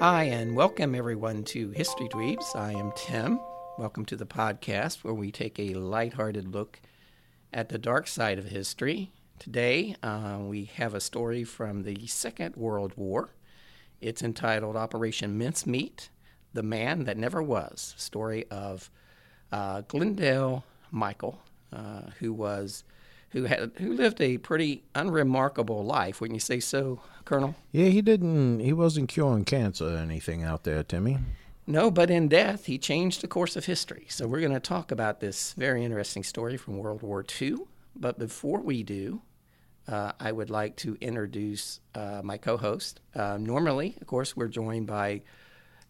Hi, and welcome everyone to History Dweebs. I am Tim. Welcome to the podcast where we take a lighthearted look at the dark side of history. Today, uh, we have a story from the Second World War. It's entitled Operation Mincemeat The Man That Never Was. Story of uh, Glendale Michael, uh, who was. Who had who lived a pretty unremarkable life, wouldn't you say so, Colonel? Yeah, he didn't. He wasn't curing cancer or anything out there, Timmy. No, but in death, he changed the course of history. So we're going to talk about this very interesting story from World War II. But before we do, uh, I would like to introduce uh, my co-host. Uh, normally, of course, we're joined by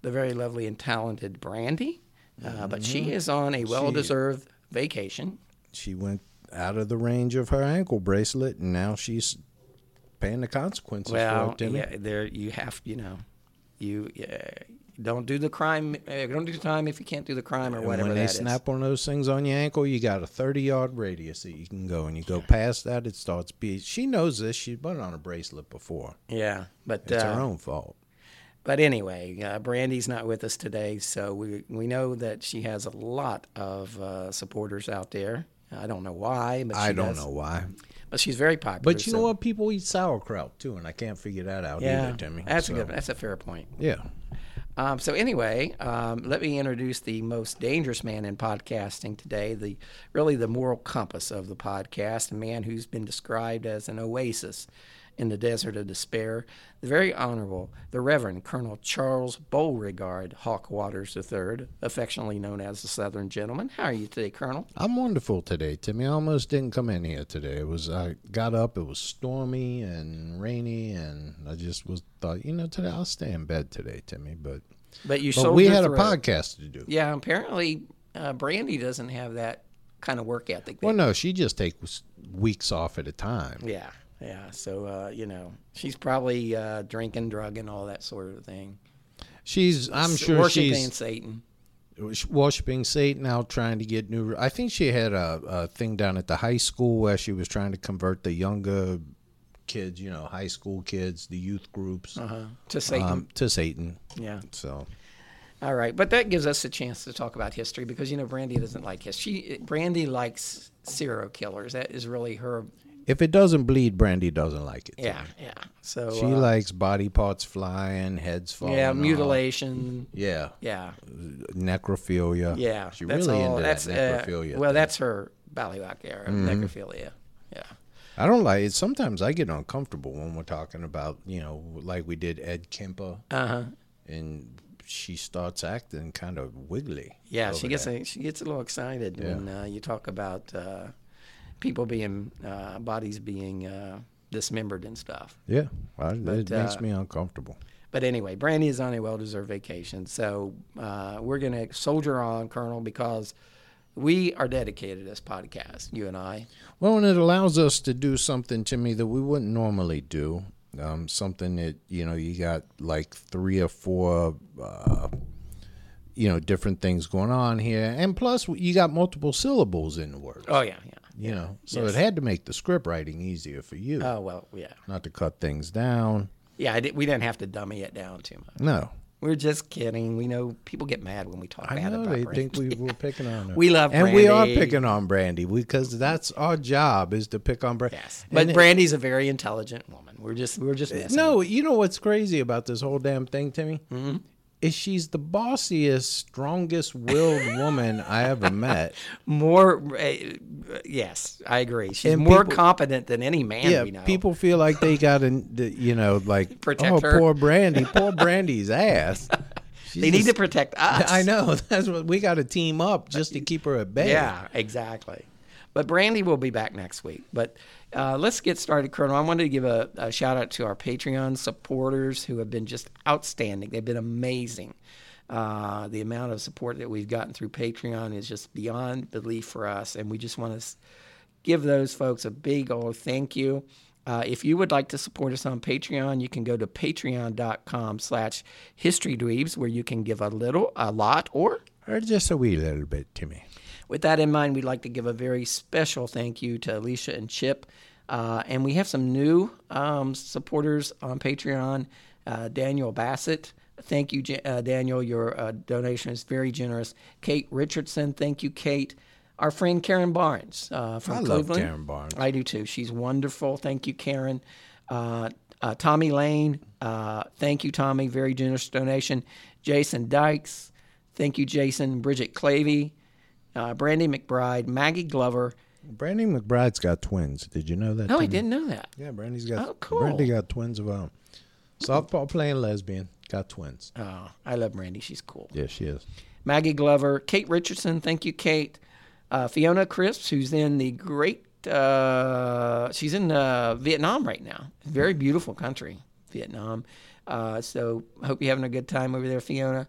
the very lovely and talented Brandy, uh, but she is on a well-deserved vacation. She went out of the range of her ankle bracelet, and now she's paying the consequences for Well, it, yeah, there you have, you know, you uh, don't do the crime. Uh, don't do the time if you can't do the crime or And whatever when they that is. snap on those things on your ankle, you got a 30 yard radius that you can go, and you go past that, it starts being. She knows this. She's put on a bracelet before. Yeah, but It's uh, her own fault. But anyway, uh, Brandy's not with us today, so we we know that she has a lot of uh, supporters out there. I don't know why, but I don't does. know why. But she's very popular. But you so- know what? People eat sauerkraut too, and I can't figure that out Yeah, either, Timmy. that's a good. That's a fair point. Yeah. Um, so anyway, um, let me introduce the most dangerous man in podcasting today. The really the moral compass of the podcast, a man who's been described as an oasis in the desert of despair. The very honorable, the Reverend Colonel Charles Beauregard Hawk Waters III, affectionately known as the Southern Gentleman. How are you today, Colonel? I'm wonderful today, Timmy. I almost didn't come in here today. It was I got up, it was stormy and rainy, and I just was thought, you know, today I'll stay in bed today, Timmy. But But you but we had a through it. podcast to do. Yeah, apparently uh, Brandy doesn't have that kind of work ethic. Well, no, she just takes weeks off at a time. Yeah, yeah. So uh, you know, she's probably uh, drinking, drugging, all that sort of thing. She's, I'm S- sure worshiping she's Satan. worshiping Satan out, trying to get new. I think she had a, a thing down at the high school where she was trying to convert the younger kids, you know, high school kids, the youth groups, Uh-huh. To Satan. um, to Satan. yeah. So All right, but that gives us a chance to talk about history because you know Brandy doesn't like history. She Brandy likes serial killers. That is really her. If it doesn't bleed, Brandy doesn't like it. Yeah, yeah. So She uh, likes body parts flying, heads falling. yeah off. mutilation. Yeah. Yeah, necrophilia. yeah. She really all. into that's that uh, necrophilia. well, thing. that's her Ballywhack era, necrophilia. Yeah. I don't like it. Sometimes I get uncomfortable when we're talking about, you know, like we did Ed Kemper, Uh huh. and she starts acting kind of wiggly. Yeah, she gets a, she gets a little excited Yeah. when uh, you talk about uh, people being uh, bodies being uh, dismembered and stuff. Yeah, it But, makes uh, me uncomfortable. But anyway, Brandy is on a well-deserved vacation, so uh, we're gonna soldier on, Colonel, because we are dedicated to this podcast. You and I. Well, and it allows us to do something to me that we wouldn't normally do. Um, something that you know you got like three or four, uh, you know, different things going on here, and plus you got multiple syllables in the word. Oh yeah, yeah. You know, so Yes. it had to make the script writing easier for you, Oh well, yeah, not to cut things down. yeah. I did, we didn't have to dummy it down too much. No, We're just kidding. We know people get mad when we talk I bad know about they Brandy. think we, we're picking on her. We love Brandy. and we are picking on Brandy because that's our job is to pick on Brandy. Yes, but Brandy's a very intelligent woman. We're just we're just messing No, you know what's crazy about this whole damn thing, Timmy? Mm-hmm. Is she's the bossiest, strongest willed woman I ever met. more. Uh, yes, I agree. She's And more people- competent than any man yeah, we know. people feel like they got to, you know, like Protect oh, her. poor Brandy, poor Brandy's ass. She's they need to protect us. I know. That's what we got to team up just to keep her at bay. Yeah, exactly. But Brandy will be back next week. But uh, let's get started, Colonel. I wanted to give a, a shout out to our Patreon supporters who have been just outstanding. They've been amazing. Uh, the amount of support that we've gotten through Patreon is just beyond belief for us, and we just want to give those folks a big old thank you. Uh, if you would like to support us on Patreon, you can go to patreon.com slash historydweebs where you can give a little, a lot, or Or just a wee little bit, Timmy. With that in mind, we'd like to give a very special thank you to Alicia and Chip. Uh, and we have some new um, supporters on Patreon. Uh, Daniel Bassett. Thank you, uh, Daniel. Your uh, donation is very generous. Kate Richardson. Thank you, Kate. Our friend Karen Barnes uh, from I love Karen Barnes. I do too. She's wonderful. Thank you, Karen. Uh, uh, Tommy Lane. Uh, thank you, Tommy. Very generous donation. Jason Dykes. Thank you, Jason. Bridget Clavey. Uh, Brandy McBride. Maggie Glover. Brandy McBride's got twins. Did you know that? No, I didn't know that. Yeah, Brandy's got. Oh, cool. Brandy got twins of her own. Softball playing lesbian. Got twins. Oh, I love Brandy. She's cool. Yeah, she is. Maggie Glover, Kate Richardson, thank you, Kate. Uh, Fiona Crisps, who's in the great, uh, she's in uh, Vietnam right now. Very beautiful country, Vietnam. Uh, so hope you're having a good time over there, Fiona.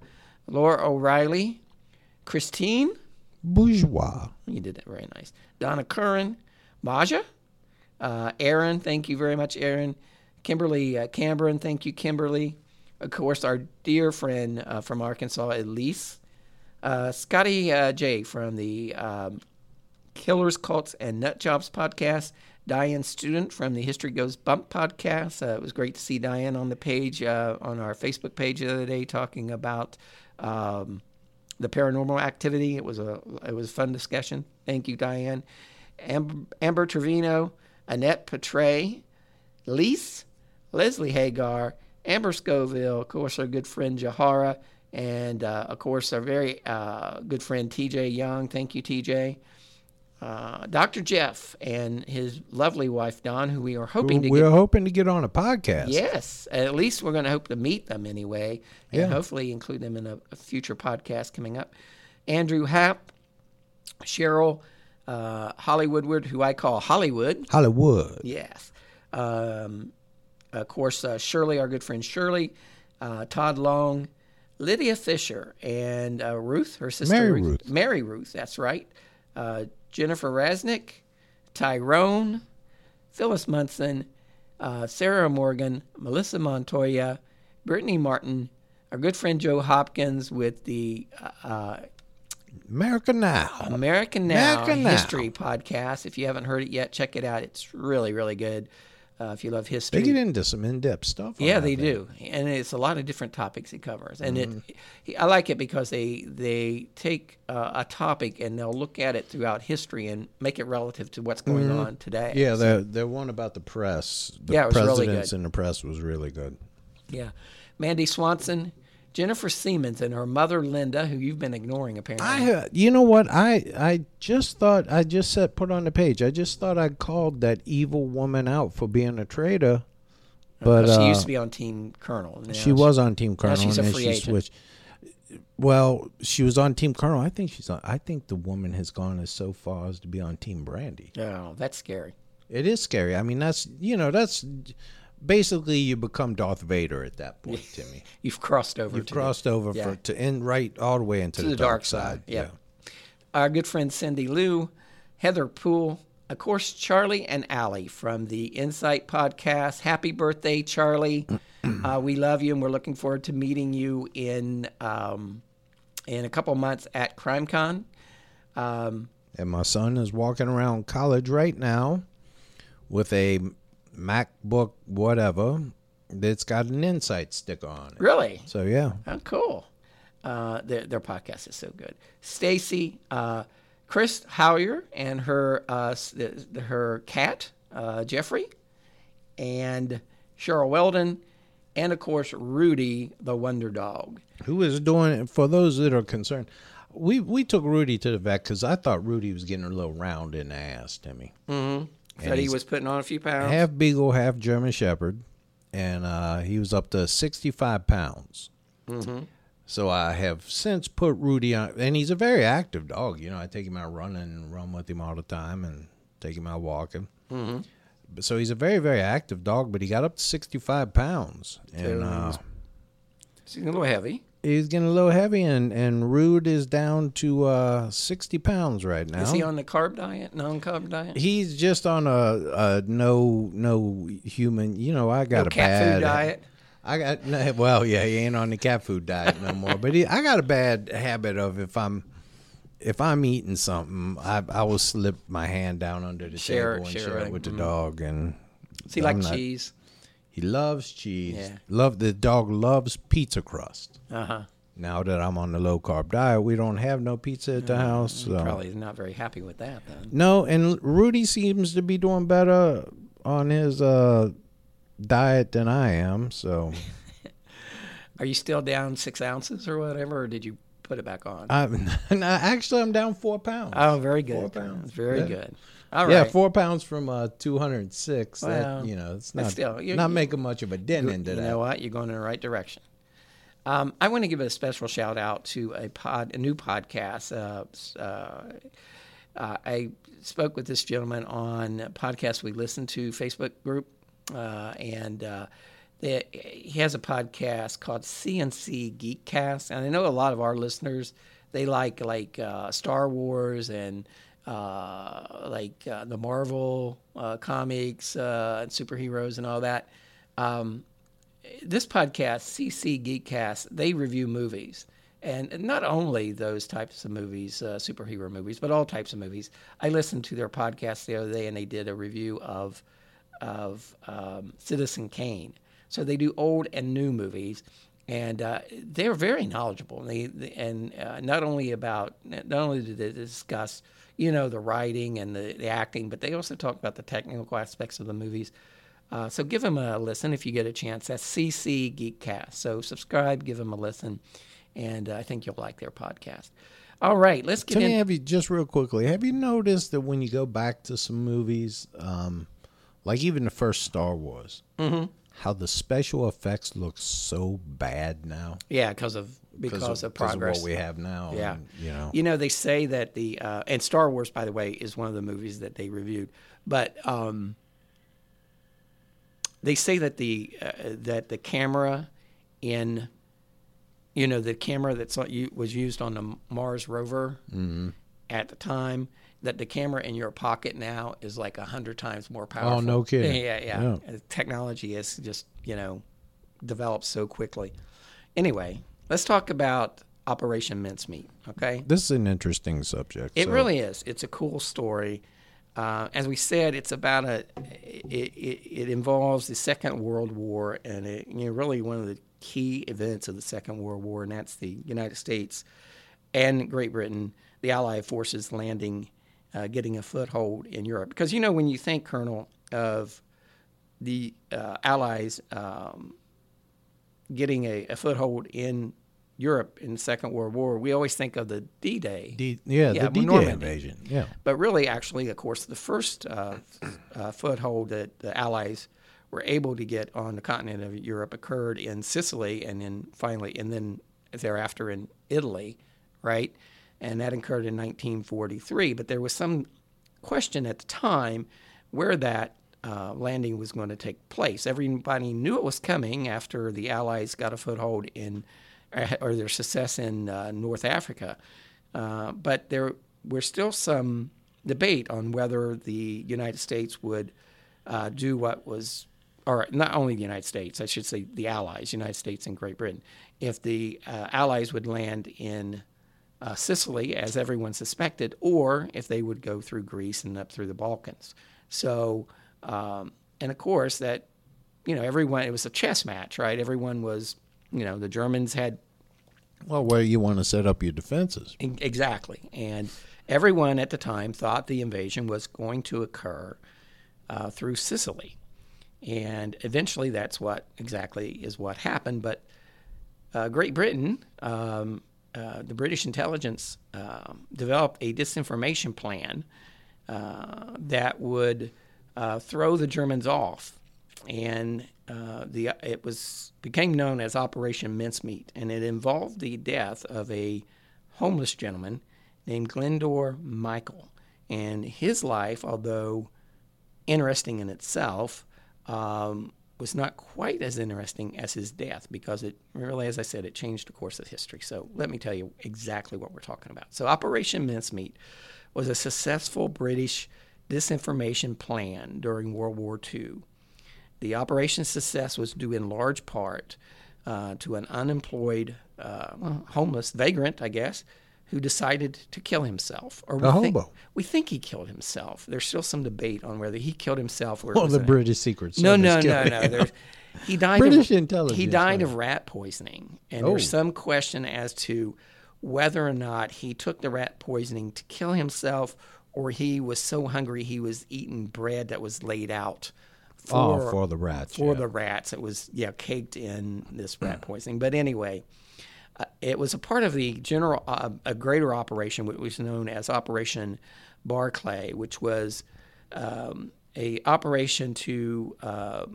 Laura O'Reilly, Christine, Bourgeois. you did that very nice. Donna Curran, Maja, uh, Aaron, thank you very much, Aaron. Kimberly uh, Cameron, thank you, Kimberly. Of course, our dear friend uh, from Arkansas, Elise. Uh, Scotty uh, J from the um, Killers, Cults, and Nut Jobs podcast. Diane Student from the History Goes Bump podcast. Uh, it was great to see Diane on the page, on our Facebook page the other day, talking about um, the paranormal activity. It was a it was a fun discussion. Thank you, Diane. Amber, Amber Trevino, Annette Petray, Lise, Leslie Hagar, Amber Scoville, of course, our good friend Jahara, and uh, of course, our very uh, good friend TJ Young. Thank you, TJ. Uh, Dr. Jeff and his lovely wife Don, who we are hoping to We're get. hoping to get on a podcast. Yes, at least we're going to hope to meet them anyway, and Yeah. hopefully include them in a, a future podcast coming up. Andrew Happ, Cheryl uh, Holly Woodward, who I call Hollywood. Hollywood. Yes. Um, of course, uh, Shirley, our good friend Shirley, uh, Todd Long, Lydia Fisher, and uh, Ruth, her sister Mary Ruth. Mary Ruth, that's right. Uh, Jennifer Rasnick, Tyrone, Phyllis Munson, uh, Sarah Morgan, Melissa Montoya, Brittany Martin, our good friend Joe Hopkins with the uh, Now. American Now American Now. History podcast. If you haven't heard it yet, check it out. It's really, really good. Uh, if you love history, They get into some in-depth stuff. yeah, they thing. do, and it's a lot of different topics it covers. And Mm-hmm. it, I like it because they they take uh, a topic and they'll look at it throughout history and make it relative to what's going on today. Mm-hmm. Yeah, the the one about the press, the Yeah, it was really presidents good. and the press was really good. yeah. Mandy Swanson, Jennifer Siemens, and her mother Linda, who you've been ignoring apparently. I, uh, you know what? I I just thought I just said put on the page. I just thought I called that evil woman out for being a traitor, but she uh, used to be on Team Colonel. now she was on Team Colonel she's a free she agent. switched. Well, she was on Team Colonel. I think she's on. I think the woman has gone as so far as to be on Team Brandy. Oh, that's scary. It is scary. I mean, that's you know that's basically you become Darth Vader at that point, Timmy. You've crossed over. You've to crossed over yeah. for to end right all the way into to the, the dark side. Yeah. Our good friend Cindy Lou, Heather Poole, of course, Charlie and Allie from the Insight Podcast. Happy birthday, Charlie. uh, we love you and we're looking forward to meeting you in um, in a couple months at CrimeCon. Um, And my son is walking around college right now with a MacBook, whatever, It's got an insight sticker on it. Really? So yeah, Oh, cool. Uh, their, their podcast is so good. Stacy, uh, Chris Howier and her uh, her cat uh, Jeffrey, and Cheryl Weldon, and of course Rudy the Wonder Dog. who is doing? For those that are concerned, we we took Rudy to the vet because I thought Rudy was getting a little round in the ass, Timmy. Said he was putting on a few pounds. half beagle, half German Shepherd, and uh, he was up to sixty-five pounds. So I have since put Rudy on, and he's a very active dog. You know, I take him out running and run with him all the time, and take him out walking. Mm-hmm. So he's a very, very active dog, but he got up to sixty-five pounds, and uh, He's a little heavy. He's getting a little heavy. And and Rude is down to uh, sixty pounds right now. Is he on the carb diet, non-carb diet? He's just on a, a no no human. You know, I got No a cat bad food diet. I got well, yeah, he ain't on the cat food diet no more. But he, I got a bad habit of if I'm if I'm eating something, I I will slip my hand down under the Share- table and share it, it with the mm. dog. And he like not- cheese? He loves cheese. Yeah. Love the dog loves pizza crust. Uh huh. Now that I'm on the low carb diet, we don't have no pizza at the house. So. Probably not very happy with that then. No, and Rudy seems to be doing better on his uh, diet than I am. So Are you still down six ounces or whatever, or did you put it back on? I'm no, actually I'm down four pounds. oh, very good. Four pounds. Very Yeah. good. All right. Yeah, four pounds from uh, 206. Well, that, you know, it's not still, you're, not you- making much of a dent into it. you that. know what? You're going in the right direction. Um, I want to give a special shout out to a pod, a new podcast. Uh, uh, uh, I spoke with this gentleman on a podcast we listened to Facebook group, uh, and uh, the, he has a podcast called CNC Geekcast. And I know a lot of our listeners they like like uh, Star Wars and uh, like uh, the Marvel uh, comics uh, and superheroes and all that. Um, this podcast, CC Geekcast, they review movies. And not only those types of movies, uh, superhero movies, but all types of movies. I listened to their podcast the other day, and they did a review of of um, Citizen Kane. So they do old and new movies, and uh, they're very knowledgeable. They, they and uh, not only about not only do they discuss you know the writing and the, the acting, but they also talk about the technical aspects of the movies. Uh, so give them a listen if you get a chance. That's CC Geekcast. So subscribe, give them a listen, and uh, I think you'll like their podcast. All right, let's get Tell me, have you just real quickly? Have you noticed that when you go back to some movies, um, like even the first Star Wars, Mm-hmm. how the special effects look so bad now Yeah, because of because of progress. what we have now? Yeah. and, you know. You know, they say that the uh, and Star Wars, by the way, is one of the movies that they reviewed, but um, they say that the uh, that the camera in you know the camera u- was used on the Mars rover Mm-hmm. at the time that the camera in your pocket now is like a hundred times more powerful. Oh, no kidding. Yeah, yeah. Yeah. Uh, Technology has just you know developed so quickly. Anyway, let's talk about Operation Mincemeat. Okay. This is an interesting subject. It so- really is. It's a cool story. Uh, as we said, it's about a. It, it, it involves the Second World War, and it, you know, really one of the key events of the Second World War, and that's the United States and Great Britain, the Allied forces landing, uh, getting a foothold in Europe. Because you know, when you think, Colonel, of the uh, Allies um, getting a, a foothold in Europe in the Second World War, we always think of the D-Day. D- yeah, Yeah, the D-Day Normandy. invasion. Yeah. But really, actually, of course, the first uh, uh, foothold that the Allies were able to get on the continent of Europe occurred in Sicily, and then finally, and then thereafter in Italy, right? And that occurred in 1943. But there was some question at the time where that uh, landing was going to take place. Everybody knew it was coming after the Allies got a foothold in, or their success in uh, North Africa. Uh, but there were still some debate on whether the United States would uh, do what was, or not only the United States, I should say the Allies, United States and Great Britain, if the uh, Allies would land in uh, Sicily, as everyone suspected, or if they would go through Greece and up through the Balkans. So, um, and of course, that you know, everyone, it was a chess match, right? Everyone was, you know, the Germans had Well, where you want to set up your defenses. Exactly. And everyone at the time thought the invasion was going to occur uh, through Sicily. And eventually that's what exactly is what happened. But uh, Great Britain, um, uh, the British intelligence um developed a disinformation plan uh, that would uh, throw the Germans off. And uh, the it was became known as Operation Mincemeat, and it involved the death of a homeless gentleman named Glyndwr Michael. And his life, although interesting in itself, um, was not quite as interesting as his death because it really, as I said, it changed the course of history. So let me tell you exactly what we're talking about. So Operation Mincemeat was a successful British disinformation plan during World War II. The operation's success was due in large part uh, to an unemployed, uh, homeless vagrant, I guess, who decided to kill himself. Or we A think, hobo. we think he killed himself. There's still some debate on whether he killed himself or. Well, the British Secret no, Service no, no, no. There's, he died. British of, intelligence, He died right. of rat poisoning, and Oh. there's some question as to whether or not he took the rat poisoning to kill himself, or he was so hungry he was eating bread that was laid out. Oh, For, for the rats, For yeah. the rats, it was yeah caked in this rat poisoning. But anyway, uh, it was a part of the general, uh, a greater operation, which was known as Operation Barclay, which was um, a operation to uh,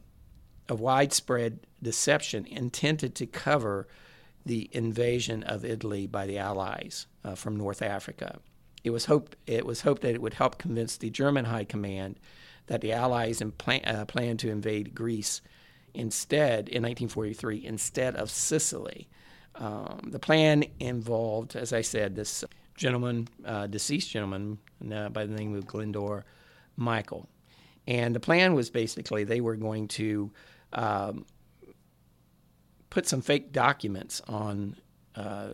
a widespread deception intended to cover the invasion of Italy by the Allies uh, from North Africa. It was hoped it was hoped that it would help convince the German High Command that the Allies in plan, uh, planned to invade Greece instead in 1943 instead of Sicily. Um, the plan involved, as I said, this gentleman, uh, deceased gentleman uh, by the name of Glyndwr Michael. And the plan was basically they were going to um, put some fake documents on uh,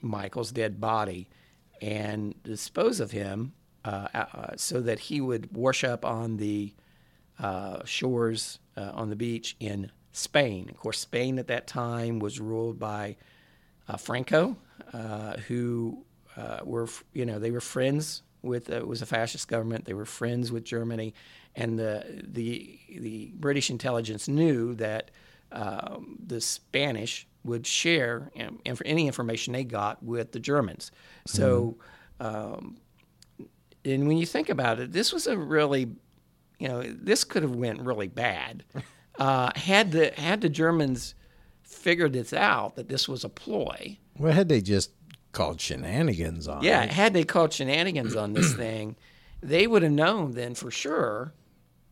Michael's dead body and dispose of him uh, uh, so that he would wash up on the uh, shores uh, on the beach in Spain. Of course, Spain at that time was ruled by uh, Franco, uh, who uh, were, you know, they were friends with uh, it was a fascist government. They were friends with Germany, and the the the British intelligence knew that um, the Spanish would share um, inf- any information they got with the Germans. So. Um, and when you think about it, this was a really, you know, this could have went really bad. Uh, had the had the Germans figured this out that this was a ploy, Well, had they just called shenanigans on yeah, it? had they called shenanigans on this thing, they would have known then for sure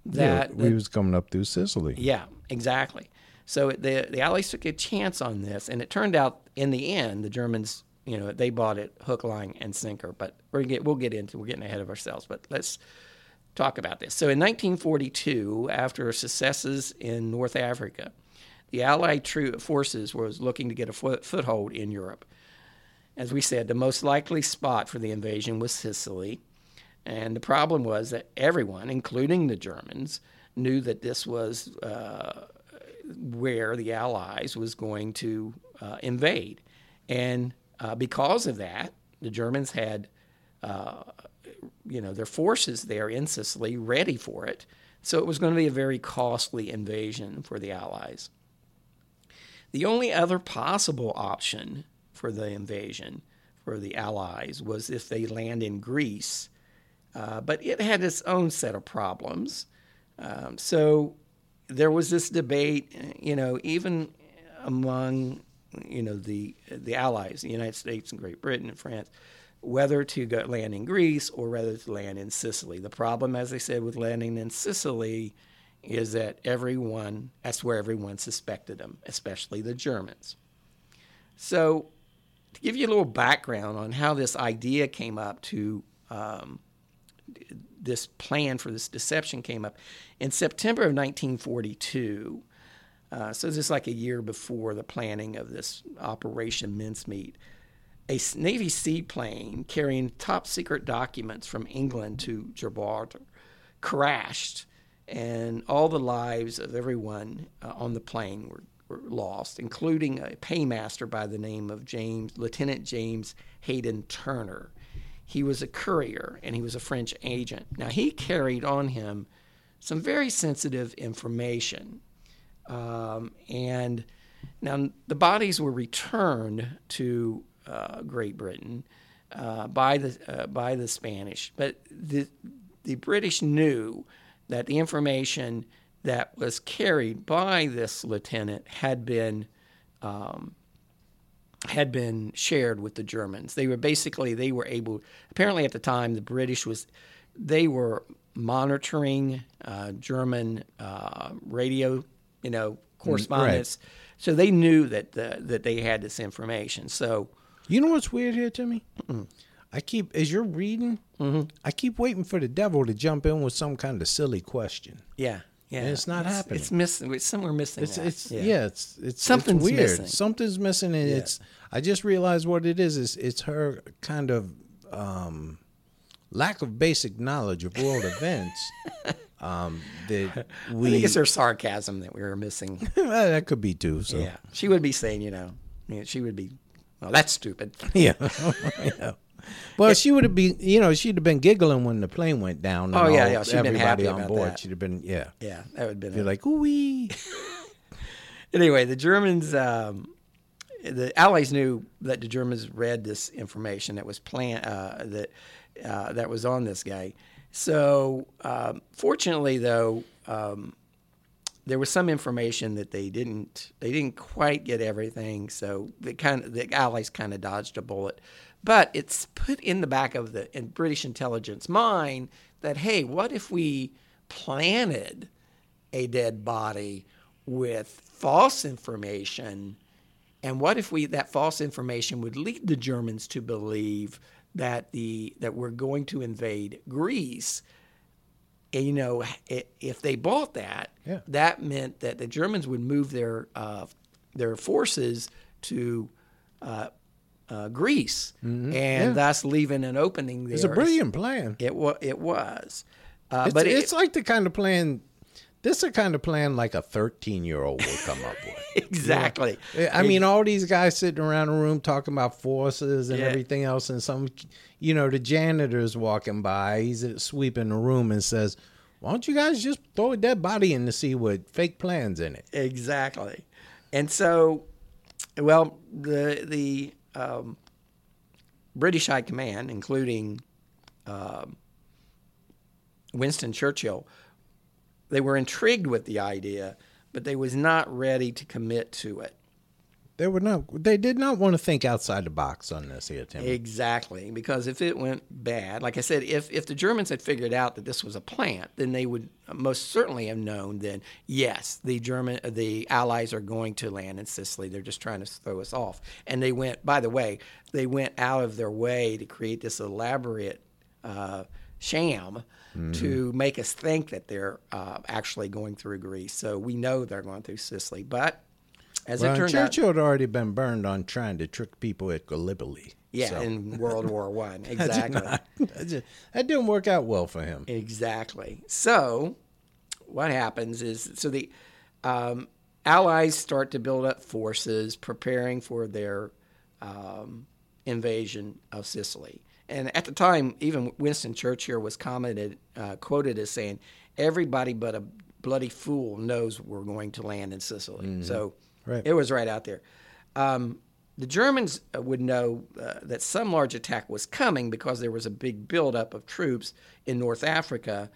that, we that- was coming up through Sicily. yeah, exactly. So the the Allies took a chance on this, and it turned out in the end the Germans, you know, they bought it hook, line, and sinker. But we're get we'll get into we're getting ahead of ourselves. But let's talk about this. So in 1942, after successes in North Africa, the Allied forces was looking to get a foot, foothold in Europe. As we said, the most likely spot for the invasion was Sicily. And the problem was that everyone, including the Germans, knew that this was uh, where the Allies was going to uh, invade. And uh, because of that, the Germans had, uh, you know, their forces there in Sicily ready for it. So it was going to be a very costly invasion for the Allies. The only other possible option for the invasion for the Allies was if they land in Greece, uh, but it had its own set of problems. Um, so there was this debate, you know, even among you know the the Allies, the United States and Great Britain and France, whether to go land in Greece or whether to land in Sicily. The problem, as I said, with landing in Sicily is that everyone that's where everyone suspected them, especially the Germans. So, to give you a little background on how this idea came up to um, this plan for this deception came up in September of 1942. Uh, so is like a year before the planning of this Operation Mincemeat. a Navy seaplane carrying top secret documents from England to Gibraltar crashed and all the lives of everyone uh, on the plane were, were lost, including a paymaster by the name of James Lieutenant James Hayden Turner. He was a courier and he was a French agent. Now he carried on him some very sensitive information, um, and now the bodies were returned to uh, Great Britain uh, by the uh, by the Spanish, but the the British knew that the information that was carried by this lieutenant had been um, had been shared with the Germans. They were basically they were able. Apparently, at the time, the British was they were monitoring uh, German uh, radio, you know, correspondence. Right. So they knew that the, that they had this information. So you know what's weird here, Timmy? I keep as you're reading, mm-hmm. I keep waiting for the devil to jump in with some kind of silly question. Yeah. Yeah, and it's not it's, happening. It's missing. It's somewhere missing. It's, it's yeah. yeah. It's it's something's it's weird. missing. Something's missing, and yeah. it's. I just realized what it is. Is it's her kind of um, lack of basic knowledge of world events. Um, that we. I think it's her sarcasm that we were missing. that could be too. So yeah, she would be saying, you know, she would be. Well, that's stupid. yeah. yeah. Well, she would have been, you know, she'd have been giggling when the plane went down. oh yeah, yeah. She'd everybody been on board. That. She'd have been, yeah, yeah. That would have been. You're like, ooh wee. anyway, the Germans, um, the Allies knew that the Germans read this information that was plan uh, that uh, that was on this guy. So, um, fortunately, though. Um, there was some information that they didn't they didn't quite get everything so the kind of the allies kind of dodged a bullet but it's put in the back of the in British intelligence mind that, hey, what if we planted a dead body with false information? And what if we that false information would lead the Germans to believe that the that we're going to invade Greece? And, you know, if they bought that, yeah. that meant that the Germans would move their uh, their forces to uh, uh, Greece, mm-hmm. and yeah. thus leaving an opening there. It's a brilliant plan. It was. It was. Uh, it's, but it, it's like the kind of plan. This is kind of plan like a 13 year old would come up with. exactly. Yeah. I mean, all these guys sitting around a room talking about forces and yeah. everything else, and some, you know, the janitor's walking by. He's sweeping the room and says, "Why don't you guys just throw a dead body in to see what fake plans in it?" Exactly. And so, well, the the um, British High Command, including uh, Winston Churchill, they were intrigued with the idea, but they was not ready to commit to it. They were not. They did not want to think outside the box on this here, Tim. Exactly, because if it went bad, like I said, if if the Germans had figured out that this was a plant, then they would most certainly have known. Then yes, the German, the Allies are going to land in Sicily. They're just trying to throw us off. And they went. By the way, they went out of their way to create this elaborate uh, sham. Mm-hmm. To make us think that they're uh, actually going through Greece, so we know they're going through Sicily. But as well, it turned out, Churchill out, had already been burned on trying to trick people at Gallipoli. Yeah, so. in World War One, exactly. that, did that didn't work out well for him. Exactly. So, what happens is, so the um, Allies start to build up forces, preparing for their um, invasion of Sicily. And at the time, even Winston Churchill was commented, uh, quoted as saying, "Everybody but a bloody fool knows we're going to land in Sicily." Mm-hmm. So Right. It was right out there. Um, the Germans uh, would know uh, that some large attack was coming because there was a big buildup of troops in North Africa,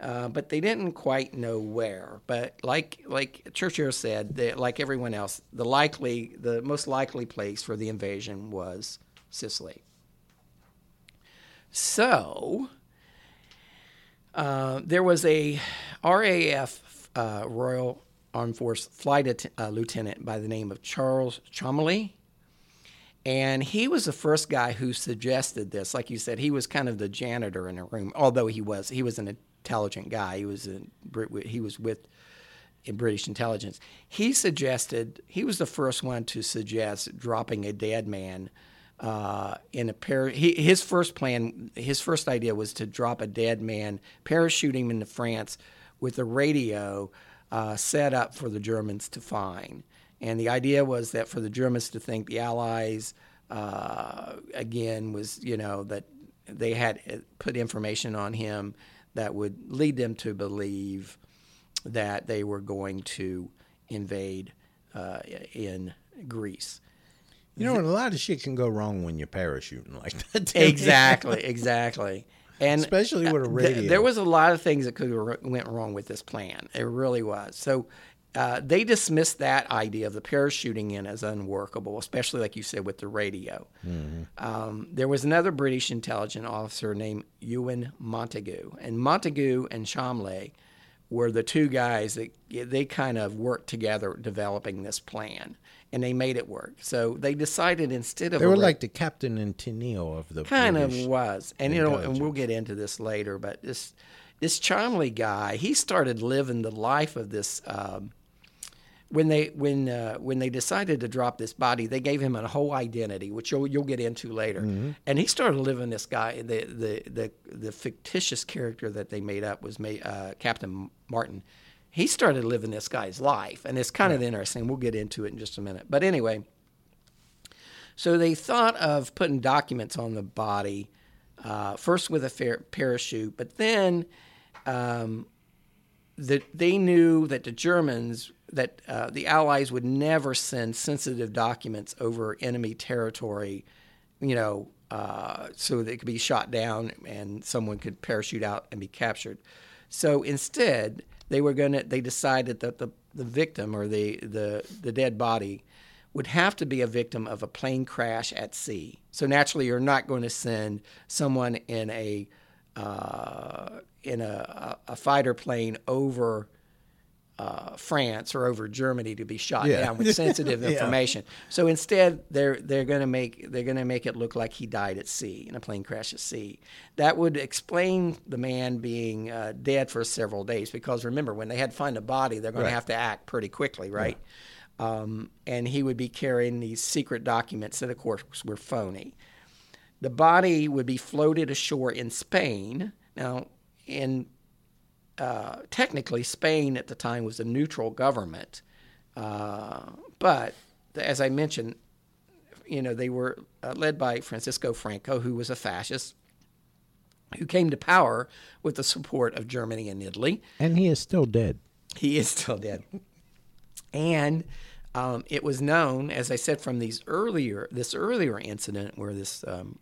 uh, but they didn't quite know where. But like like Churchill said, they, like everyone else, the likely the most likely place for the invasion was Sicily. So uh, there was a RAF uh, Royal Armed Force flight uh, lieutenant by the name of Charles Cholmondeley. And he was the first guy who suggested this. Like you said, he was kind of the janitor in the room, although he was he was an intelligent guy. He was a, he was with in British intelligence. He suggested he was the first one to suggest dropping a dead man uh, in a pair. He, his first plan, his first idea was to drop a dead man, parachute him into France with a radio uh, set up for the Germans to find. And the idea was that for the Germans to think the Allies, uh, again, was, you know, that they had uh, put information on him that would lead them to believe that they were going to invade uh, in Greece. You know, a lot of shit can go wrong when you're parachuting like that. exactly, exactly. And Especially with a uh, radio. th- there was a lot of things that could have went wrong with this plan. It really was. So uh, they dismissed that idea of the parachuting in as unworkable, especially like you said with the radio. Mm-hmm. Um, there was another British intelligence officer named Ewan Montagu, and Montagu and Cholmondeley were the two guys that they kind of worked together developing this plan, and they made it work. So they decided instead of They were like the captain and Tennille of the kind British. of was, and you know, and we'll get into this later. But this this Cholmondeley guy, he started living the life of this. Um, when they when uh, when they decided to drop this body, they gave him a whole identity, which you'll you'll get into later. Mm-hmm. And he started living this guy. The the the the fictitious character that they made up was made, uh, Captain Martin. He started living this guy's life, and it's kind of interesting. We'll get into it in just a minute. But anyway, so they thought of putting documents on the body, uh, first with a fair parachute, but then um, that they knew that the Germans, that uh, the Allies would never send sensitive documents over enemy territory, you know, uh, so they could be shot down and someone could parachute out and be captured. So instead, they were going to. They decided that the the victim or the the the dead body would have to be a victim of a plane crash at sea. So naturally, you're not going to send someone in a uh, in a, a fighter plane over uh, France or over Germany to be shot Yeah. down with sensitive Yeah. information. So instead, they're they're going to make they're going to make it look like he died at sea in a plane crash at sea. That would explain the man being uh, dead for several days because remember when they had to find a body, they're going Right. to have to act pretty quickly, right? Um, and he would be carrying these secret documents that, of course, were phony. The body would be floated ashore in Spain. Now, in uh, technically, Spain at the time was a neutral government, uh, but as I mentioned, you know they were uh, led by Francisco Franco, who was a fascist, who came to power with the support of Germany and Italy. And he is still dead. He is still dead. And um, it was known, as I said, from these earlier this earlier incident where this um,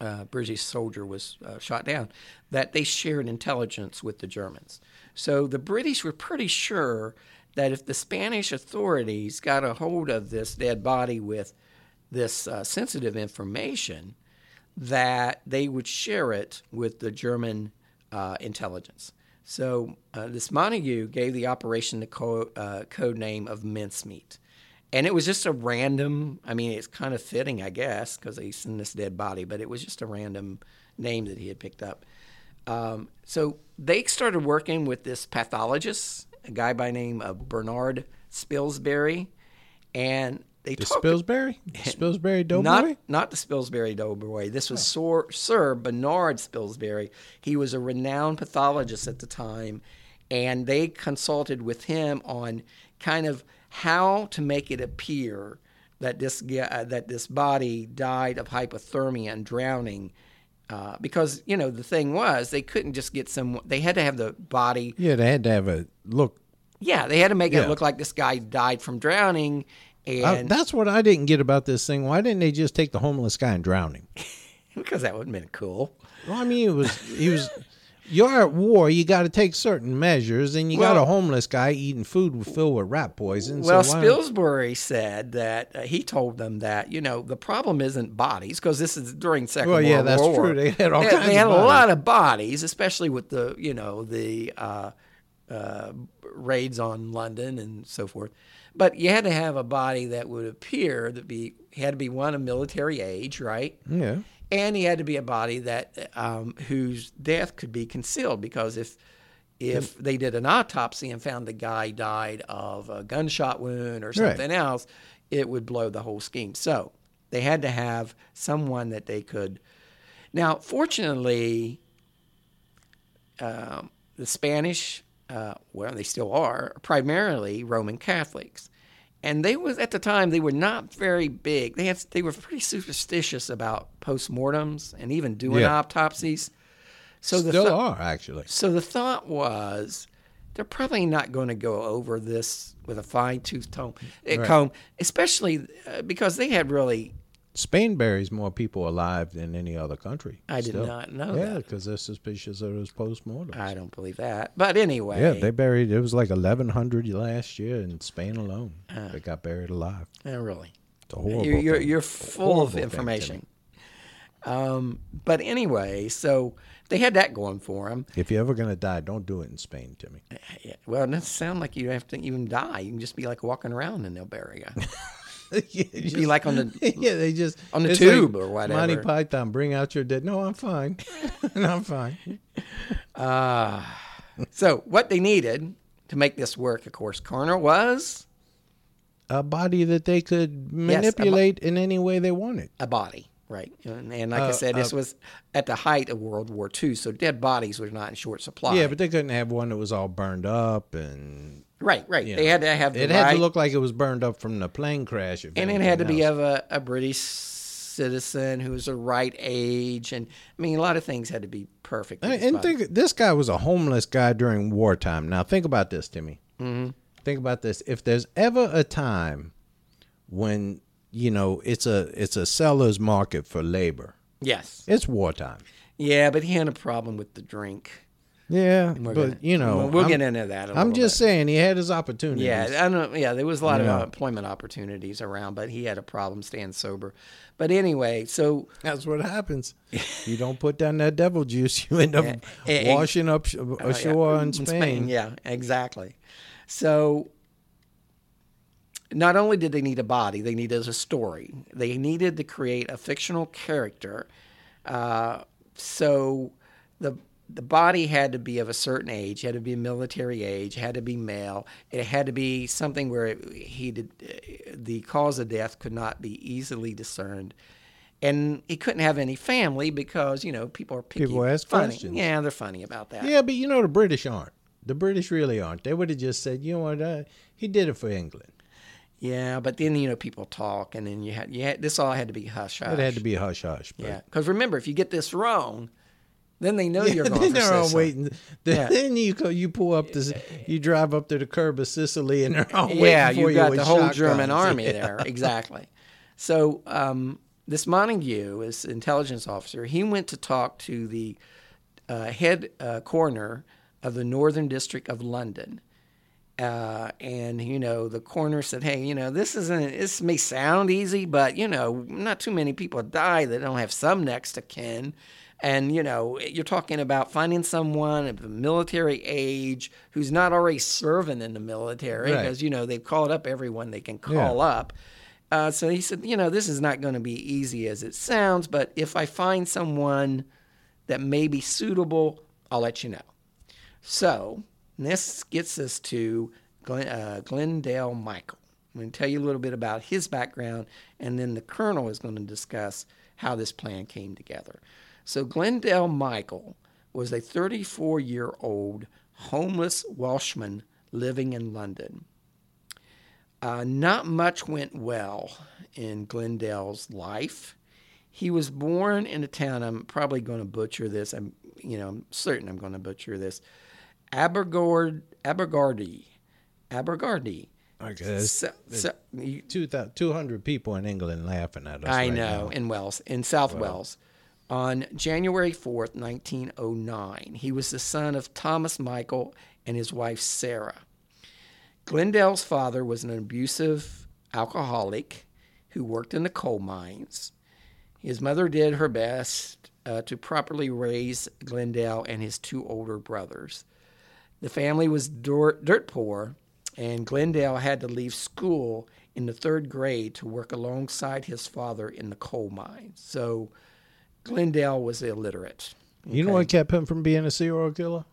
uh, British soldier was uh, shot down, that they shared intelligence with the Germans. So the British were pretty sure that if the Spanish authorities got a hold of this dead body with this uh, sensitive information, that they would share it with the German uh, intelligence. So uh, this Montagu gave the operation the co- uh, code name of mincemeat. And it was just a random, I mean, it's kind of fitting, I guess, because they sent this dead body, but it was just a random name that he had picked up. Um, so they started working with this pathologist, a guy by name of Bernard Spilsbury, and they The talked Spilsbury? Spilsbury Doughboy? not not the Spilsbury Doughboy. This was Sir, Sir Bernard Spilsbury. He was a renowned pathologist at the time, and they consulted with him on kind of how to make it appear that this uh, that this body died of hypothermia and drowning. Uh, because you know the thing was they couldn't just get some they had to have the body yeah, they had to have a look. yeah they had to make Yeah. it look like this guy died from drowning and I- that's what I didn't get about this thing. Why didn't they just take the homeless guy and drown him? because that would have been cool Well, I mean, it was he was. You're at war. You got to take certain measures, and you got a homeless guy eating food filled with rat poison. Well, so Spilsbury said that uh, he told them that you know the problem isn't bodies because this is during Second Well, yeah, World that's War. true. They had all they, kinds they had a lot of bodies, especially with the you know the uh, uh, raids on London and so forth. But you had to have a body that would appear to be had to be one of military age, right? Yeah. And he had to be a body that um, whose death could be concealed because if if they did an autopsy and found the guy died of a gunshot wound or something else, it would blow the whole scheme. So they had to have someone that they could. Now, fortunately, um, the Spanish, uh, well, they still are primarily Roman Catholics, and they was at the time they were not very big. They had they were pretty superstitious about postmortems and even doing Yeah. autopsies. So the Still are actually. so the thought was they're probably not going to go over this with a fine tooth comb, uh, comb especially uh, because they had really. Spain buries more people alive than any other country. I did not know Yeah, that. because they're suspicious of those postmortems. I don't believe that, but anyway. Yeah, they buried. It was like eleven hundred last year in Spain alone. they got buried alive. Oh, really. It's a horrible. You're, you're, thing. you're full of information. Um, but anyway, so they had that going for them. If you're ever gonna die, don't do it in Spain, Timmy. Well, it doesn't sound like you have to even die. You can just be like walking around and they'll bury you. yeah, You'd be like on the yeah, they just on the tube like or whatever. Monty Python, bring out your dead. No, I'm fine. no, I'm fine. So what they needed to make this work, of course, Coroner was A body that they could Yes, manipulate in any way they wanted. a body, right? And, and like I Uh, said, this uh, was at the height of World War II, so dead bodies were not in short supply. Yeah, but they couldn't have one that was all burned up and right, right. you They know, had to have the it had to look like it was burned up from the plane crash. and it had to be of a, a British citizen who was the right age, and I mean, a lot of things had to be perfect. And, and think this guy was a homeless guy during wartime. Now think about this, Timmy. Mm-hmm. Think about this. If there's ever a time when you know it's a it's a seller's market for labor, yes, it's wartime. yeah, but he had a problem with the drink. Yeah, but gonna- you know, we'll, I'm, get into that. i I'm just saying he had his opportunities. Yeah, I don't. Yeah, there was a lot Yeah. of employment opportunities around, but he had a problem staying sober. But anyway, so That's what happens. you don't put down that devil juice, you end up washing up Oh, yeah, ashore in Spain. Yeah, exactly. So not only did they need a body, they needed a story. They needed to create a fictional character. Uh, so the the body had to be of a certain age, had to be a military age, had to be male. It had to be something where it, he did, the cause of death could not be easily discerned. And he couldn't have any family because, you know, people are picky. People ask funny. questions. Yeah, they're funny about that. Yeah, but you know the British aren't. The British really aren't. They would have just said, you know what, uh, he did it for England. Yeah, but then you know people talk, and then you had you had this all had to be hush hush. It had to be hush hush. But yeah, because remember, if you get this wrong, then they know you're going they're all waiting. Then, Yeah. then you go, you pull up this, you drive up to the curb of Sicily, and they're all Yeah, waiting for you you got the whole German army Yeah. there, exactly. So um, this Montagu, this intelligence officer, he went to talk to the uh, head uh, coroner of the Northern District of London. Uh, and you know the coroner said, "Hey, you know this isn't. This may sound easy, but you know not too many people die that don't have some next of kin. And you know you're talking about finding someone of the military age who's not already serving in the military Right. because you know they've called up everyone they can Yeah. call up. Uh, so he said, you know, this is not going to be easy as it sounds, but if I find someone that may be suitable, I'll let you know. So this gets us to Glen, uh, Glyndwr Michael. I'm going to tell you a little bit about his background, and then the colonel is going to discuss how this plan came together. So Glyndwr Michael was a 34 year old homeless Welshman living in London. Uh, not much went well in Glyndwr's life. He was born in a town. I'm probably going to butcher this. I'm, you know, I'm certain I'm going to butcher this. Abergord, Abergardy, Abergardy. Okay, there's So, so, you- 200 people in England laughing at us. I right know now. in Wales, in South Wales, on January fourth, nineteen oh nine. He was the son of Thomas Michael and his wife Sarah. Glyndwr's father was an abusive alcoholic who worked in the coal mines. His mother did her best uh, to properly raise Glyndwr and his two older brothers. The family was dirt, dirt poor, and Glyndwr had to leave school in the third grade to work alongside his father in the coal mines. So Glyndwr was illiterate. You know what kept him from being a serial killer?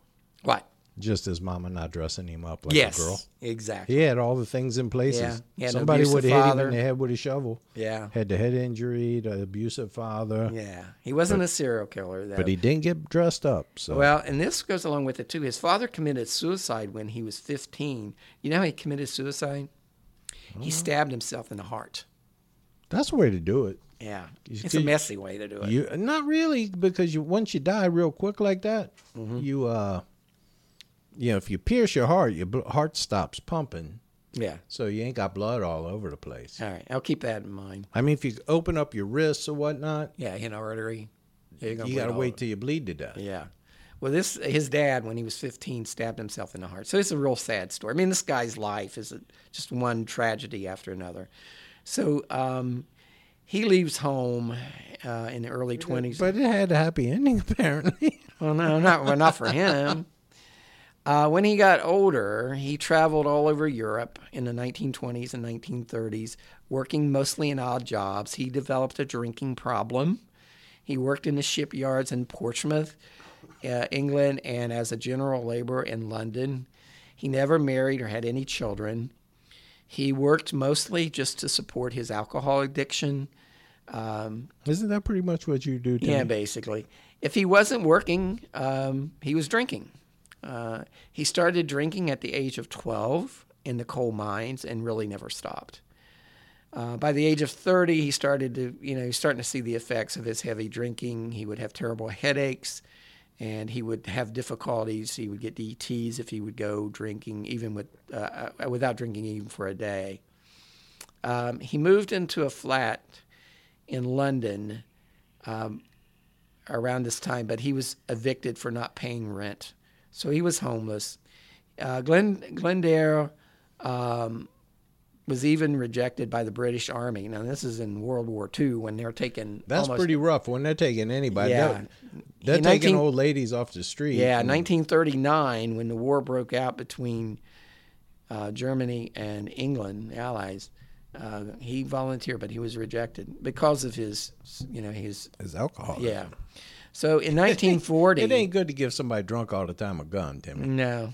What? Just his mama not dressing him up like yes, a girl. exactly. He had all the things in places. Yeah, he had an Somebody would have hit him in the head with a shovel. Yeah. Had the head injury, the abusive father. Yeah, he wasn't a serial killer though. But he didn't get dressed up. So Well, and this goes along with it too. His father committed suicide when he was 15. You know how he committed suicide? He stabbed himself in the heart. that's the way to do it. Yeah, it's a messy way to do it. You not really because you once you die real quick like that, Mm-hmm. you uh, you know, if you pierce your heart, your bl- heart stops pumping, yeah. so you ain't got blood all over the place. All right, I'll keep that in mind. I mean, if you open up your wrists or whatnot, Yeah, an artery. You got to wait till you bleed to death. Yeah. Well, this his dad when he was 15 stabbed himself in the heart. So it's a real sad story. I mean, this guy's life is a, just one tragedy after another. So um, he leaves home uh, in the early 20s. But it had a happy ending apparently. Well, no, not well, not for him. Uh, when he got older, he traveled all over Europe in the 1920s and 1930s, working mostly in odd jobs. He developed a drinking problem. He worked in the shipyards in Portsmouth, uh, England, and as a general laborer in London. He never married or had any children. He worked mostly just to support his alcohol addiction. Um, Isn't that pretty much what you do? yeah, basically. If he wasn't working, um, he was drinking. Uh, he started drinking at the age of 12 in the coal mines and really never stopped. Uh, by the age of 30, he started to, you know, he's starting to see the effects of his heavy drinking. He would have terrible headaches and he would have difficulties. He would get DTs if he would go drinking, even with, uh, uh, without drinking even for a day. Um, he moved into a flat in London um, around this time, but he was evicted for not paying rent. So he was homeless. Uh, Glen, Glyndwr um, was even rejected by the British Army. Now, this is in World War II when they're taking. That's almost- pretty rough when they're taking anybody. Yeah. They're, they're In taking 19 old ladies off the street. Yeah, and- 1939, when the war broke out between uh, Germany and England, the Allies, uh, he volunteered, but he was rejected because of his, you know, his. Is alcohol. Yeah. So in 1940. It ain't good to give somebody drunk all the time a gun, Timmy. No.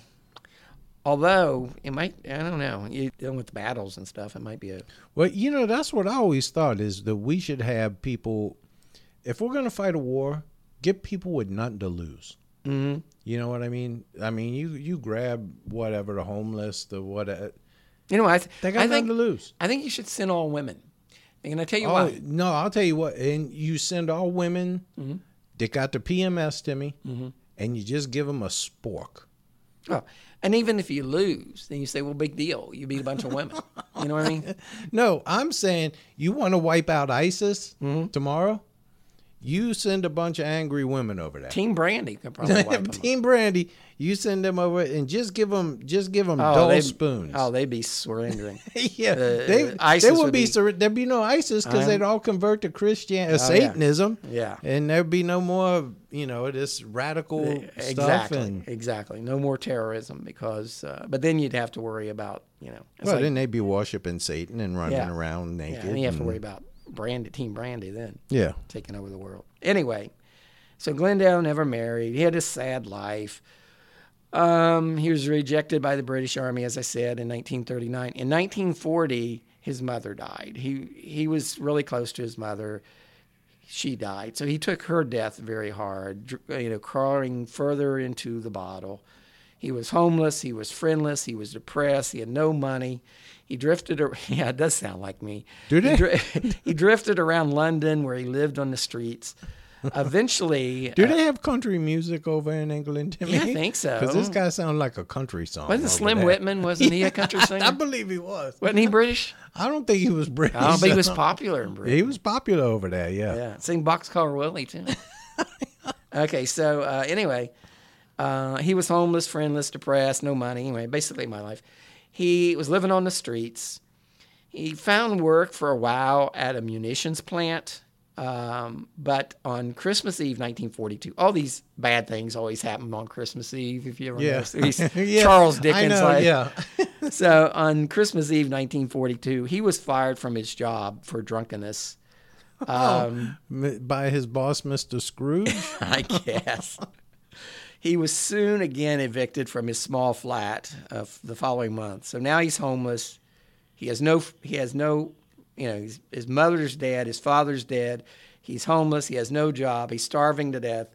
Although it might, I don't know. You dealing with battles and stuff, it might be a. Well, you know, that's what I always thought is that we should have people, if we're going to fight a war, get people with nothing to lose. Mm-hmm. You know what I mean? I mean, you you grab whatever the homeless, the what You know, I, th- they got I think to lose. I think you should send all women. And I tell you Oh why. no, I'll tell you what, and you send all women Mm-hmm. that got the PMS, Timmy, and you just give them a spork. Oh, and even if you lose, then you say, "Well, big deal. You beat a bunch of women." You know what I mean? No, I'm saying you want to wipe out ISIS Mm-hmm. tomorrow. You send a bunch of angry women over there. Team Brandy could probably wipe them. Team Brandy, you send them over and just give them, just give them Oh, dull spoons. Oh, they'd be surrendering. yeah, uh, they, ISIS they would would be, be- sur- there'd be no ISIS because Uh-huh. they'd all convert to Christian uh, Oh. Satanism. Yeah. and there'd be no more, you know, this radical stuff. exactly. And Exactly. No more terrorism because, uh, but then you'd have to worry about, you know. well, like- then they'd be worshiping Satan and running Yeah. around yeah, naked. and you have to worry about Brandy, Team Brandy then. Yeah, taking over the world. Anyway, so Glyndwr never married. He had a sad life. Um, he was rejected by the British Army, as I said, in 1939. In 1940, his mother died. He he was really close to his mother. She died, so he took her death very hard. You know, crawling further into the bottle. He was homeless. He was friendless. He was depressed. He had no money. He drifted. Yeah, it does sound like me. Did he, dri- he drifted around London, where he lived on the streets. Eventually, do uh, they have country music over in England, Timmy? Yeah, I think so. Because this guy sounds like a country song. wasn't Slim. Whitman? Wasn't he a country singer? I believe he was. Wasn't he British? I don't think he was British. Oh, but he was popular in Britain. He was popular over there. Yeah. Yeah, sing Boxcar Willie too. okay, so uh, anyway, uh, he was homeless, friendless, depressed, no money. Anyway, basically my life. He was living on the streets. He found work for a while at a munitions plant, um, but on Christmas Eve, 1942, all these bad things always happen on Christmas Eve. If you ever Yeah. notice. Yeah, Charles Dickens, know, like yeah. so on Christmas Eve, 1942, he was fired from his job for drunkenness. Um, M- By his boss, Mr. Scrooge. I guess. He was soon again evicted from his small flat uh, the following month. So now he's homeless. He has no. He has no. You know, his, his mother's dead. His father's dead. He's homeless. He has no job. He's starving to death.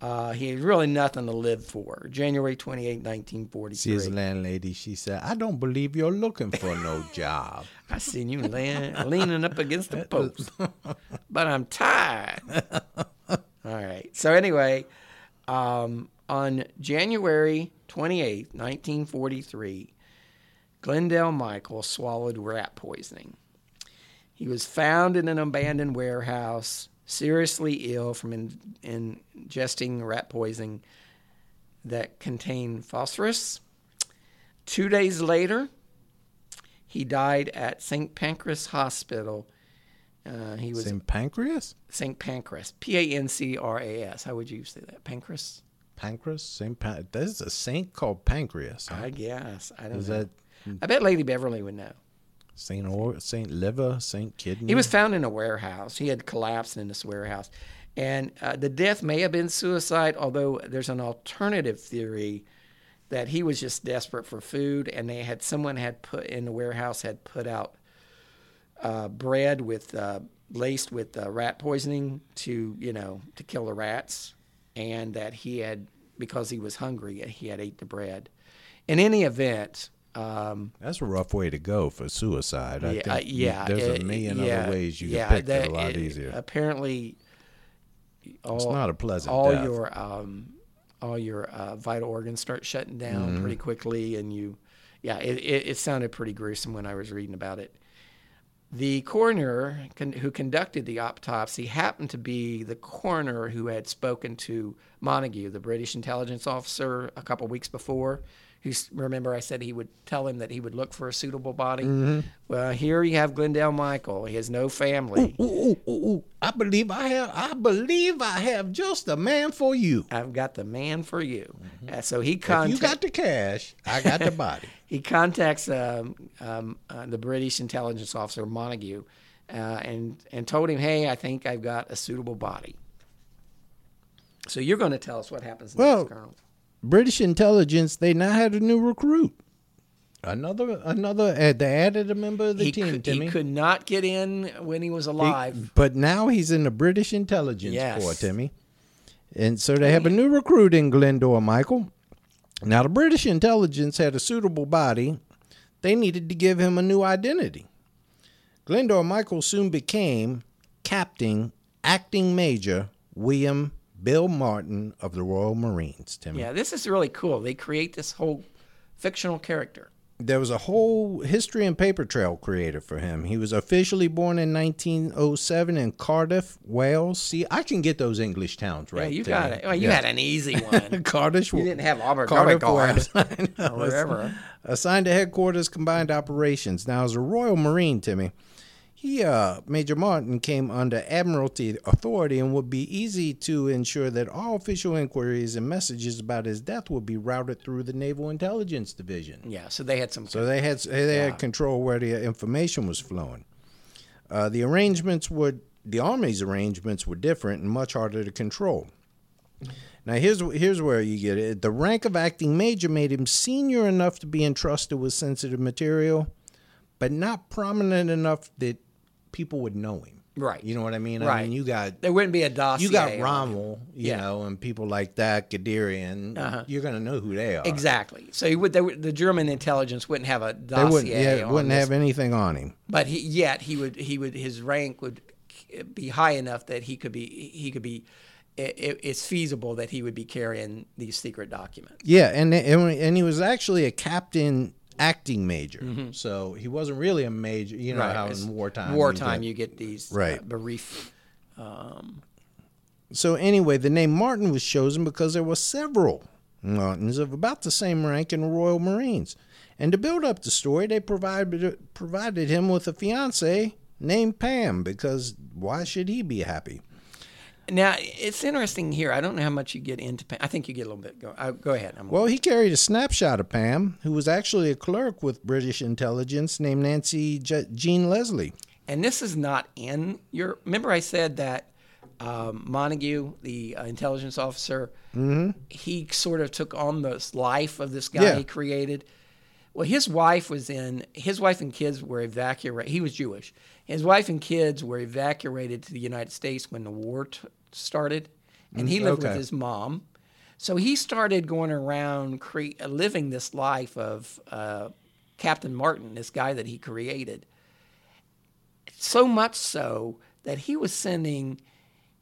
Uh, he has really nothing to live for. January 28, 1943. See his landlady, she said, I don't believe you're looking for no job. I seen you lean, leaning up against the post, but I'm tired. All right. So anyway, um, on January 28, 1943, Glyndwr Michael swallowed rat poisoning. He was found in an abandoned warehouse, seriously ill from in, ingesting rat poisoning that contained phosphorus. Two days later, he died at St. Pancras Hospital. Uh, he was St. Pancreas? St. Pancras, P A N C R A S. How would you say that? Pancras? Pancras? St. Pan- There's a saint called Pancreas. huh? I guess. I don't Is know. that I bet Lady Beverly would know. Saint or Saint Liver, Saint Kidney? He was found in a warehouse. He had collapsed in this warehouse. And uh, the death may have been suicide, although there's an alternative theory that he was just desperate for food and they had someone had put in the warehouse had put out uh, bread with uh, laced with uh, rat poisoning to you know to kill the rats and that he had because he was hungry he had ate the bread in any event um, That's a rough way to go for suicide. I yeah, think uh, yeah. there's uh, a million yeah, other ways you yeah, can pick that that- a lot it- easier. Apparently, all, not a pleasant All death. your um, all your uh, vital organs start shutting down Mm-hmm. pretty quickly, and you, yeah, it, it, it sounded pretty gruesome when I was reading about it. The coroner con- who conducted the autopsy happened to be the coroner who had spoken to Montagu, the British intelligence officer, a couple weeks before. Remember I said he would tell him that he would look for a suitable body. Mm-hmm. Well, here you have Glyndwr Michael. He has no family. Ooh, ooh, ooh, ooh. I believe I have. I believe I have just a man for you. I've got the man for you. Uh, so he Mm-hmm. You got the cash, I got the body. he contacts um, um, uh, the British intelligence officer Montagu, uh, and and told him, "Hey, I think I've got a suitable body." So you're going to tell us what happens next, Well, Colonel? British intelligence. They now had a new recruit. Another, another. Uh, they added a member of the He team. could, Timmy. he could not get in when he was alive. But now he's in the British intelligence Yes. corps, Timmy. And so they have a new recruit in Glyndwr, Michael. Now the British intelligence had a suitable body. They needed to give him a new identity. Glyndwr Michael soon became Captain Acting Major William Bill Martin of the Royal Marines, Timmy. yeah, this is really cool. They create this whole fictional character. there was a whole history and paper trail created for him. He was officially born in 1907 in Cardiff, Wales. See, I can get those English towns right. yeah, you Timmy. got it. Well, you Yeah. had an easy one. Cardiff. you didn't have Auburn Cardiff, Cardiff Wales. Or wherever. Assigned to headquarters, combined operations. Now, as a Royal Marine, Timmy, he, uh, Major Martin, came under Admiralty authority and would be easy to ensure that all official inquiries and messages about his death would be routed through the Naval Intelligence Division. Yeah, so they had some. So they had they had control where the information was flowing. Uh, the arrangements would the army's arrangements were different and much harder to control. Now here's here's where you get it. The rank of acting major made him senior enough to be entrusted with sensitive material, but not prominent enough that people would know him. Right. You know what I mean? I Right. mean, you got there wouldn't be a dossier. you got. Rommel, you Yeah. know, and people like that, Guderian. Uh-huh. You're gonna know who they are. Exactly. So he would, they, would- the German intelligence wouldn't have a They dossier. wouldn't, yeah, wouldn't this, have anything on him. But he, yet he would, he would, his rank would be high enough that he could be, he could be. It, it- it's feasible that he would be carrying these secret documents. Yeah, and, and he was actually a captain acting major, so he wasn't really a major. You know how It's in wartime, you wartime, get- you get these Right. uh, brief. So anyway, the name Martin was chosen because there were several Martins of about the same rank in the Royal Marines, and to build up the story, they provided provided him with a fiancee named Pam because why should he be happy? Now it's interesting here. I don't know how much you get into. Pam. I think you get a little bit. Go, uh, go ahead. I'm, Well, he carried a snapshot of Pam, who was actually a clerk with British intelligence named Nancy Je- Jean Leslie. and this is not in your. Remember, I said that um, Montagu, the uh, intelligence officer, Mm-hmm. he sort of took on this life of this guy Yeah. he created. Well, his wife was in. His wife and kids were evacuated. He was Jewish. His wife and kids were evacuated to the United States when the war t- started, and he lived with Mm, his mom. So he started going around cre- living this life of uh, Captain Martin, this guy that he created. So much so that he was sending,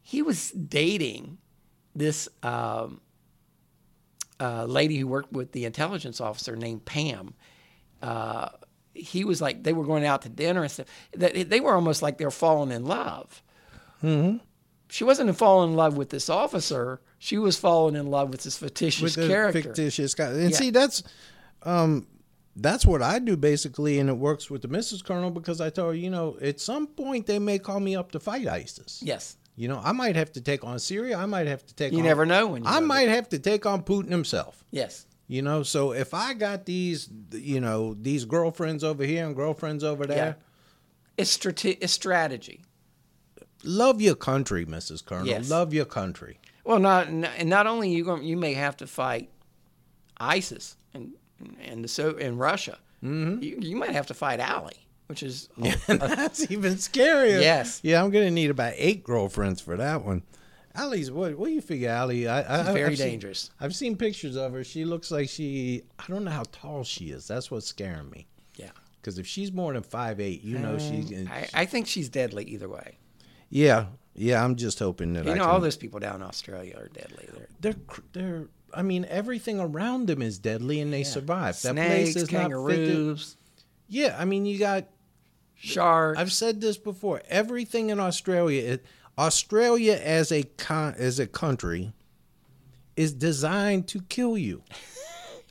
he was dating this um, uh, lady who worked with the intelligence officer named Pam. Uh, he was like, they were going out to dinner and stuff. That they were almost like they're falling in love. She wasn't falling in love with this officer. She was falling in love with this fictitious with character. fictitious guy. And Yeah. see, that's um, that's what I do basically, and it works with the Mrs. Colonel because I told her, you know, at some point they may call me up to fight ISIS. yes. You know, I might have to take on Syria. I might have to take. You on, never know when you I might have to take on Putin himself. Yes. You know, so if I got these, you know, these girlfriends over here and girlfriends over there, It's, strate- it's strategy. love your country, Mrs. Colonel. Yes. Love your country. Well, not and not only you going you may have to fight ISIS and and the so in Russia. Mm-hmm. You, you might have to fight Ali, which is And that's even scarier. Yes. Yeah, I'm gonna need about eight girlfriends for that one. Allie's what? What do you figure, Allie? I, I, She's very I've seen- dangerous. I've seen pictures of her. She looks like she. I don't know how tall she is. That's what's scaring me. yeah. Because if she's more than five eight, you know she's. Um, I, I think she's deadly either way. yeah, yeah. I'm just hoping that You I know, can, all those people down in Australia are deadly. They're They're they're. I mean, everything around them is deadly, and they survive. That snakes, place is not kangaroos, Yeah, I mean, you got sharks. I've said this before. Everything in Australia, it, Australia as a con, as a country, is designed to kill you.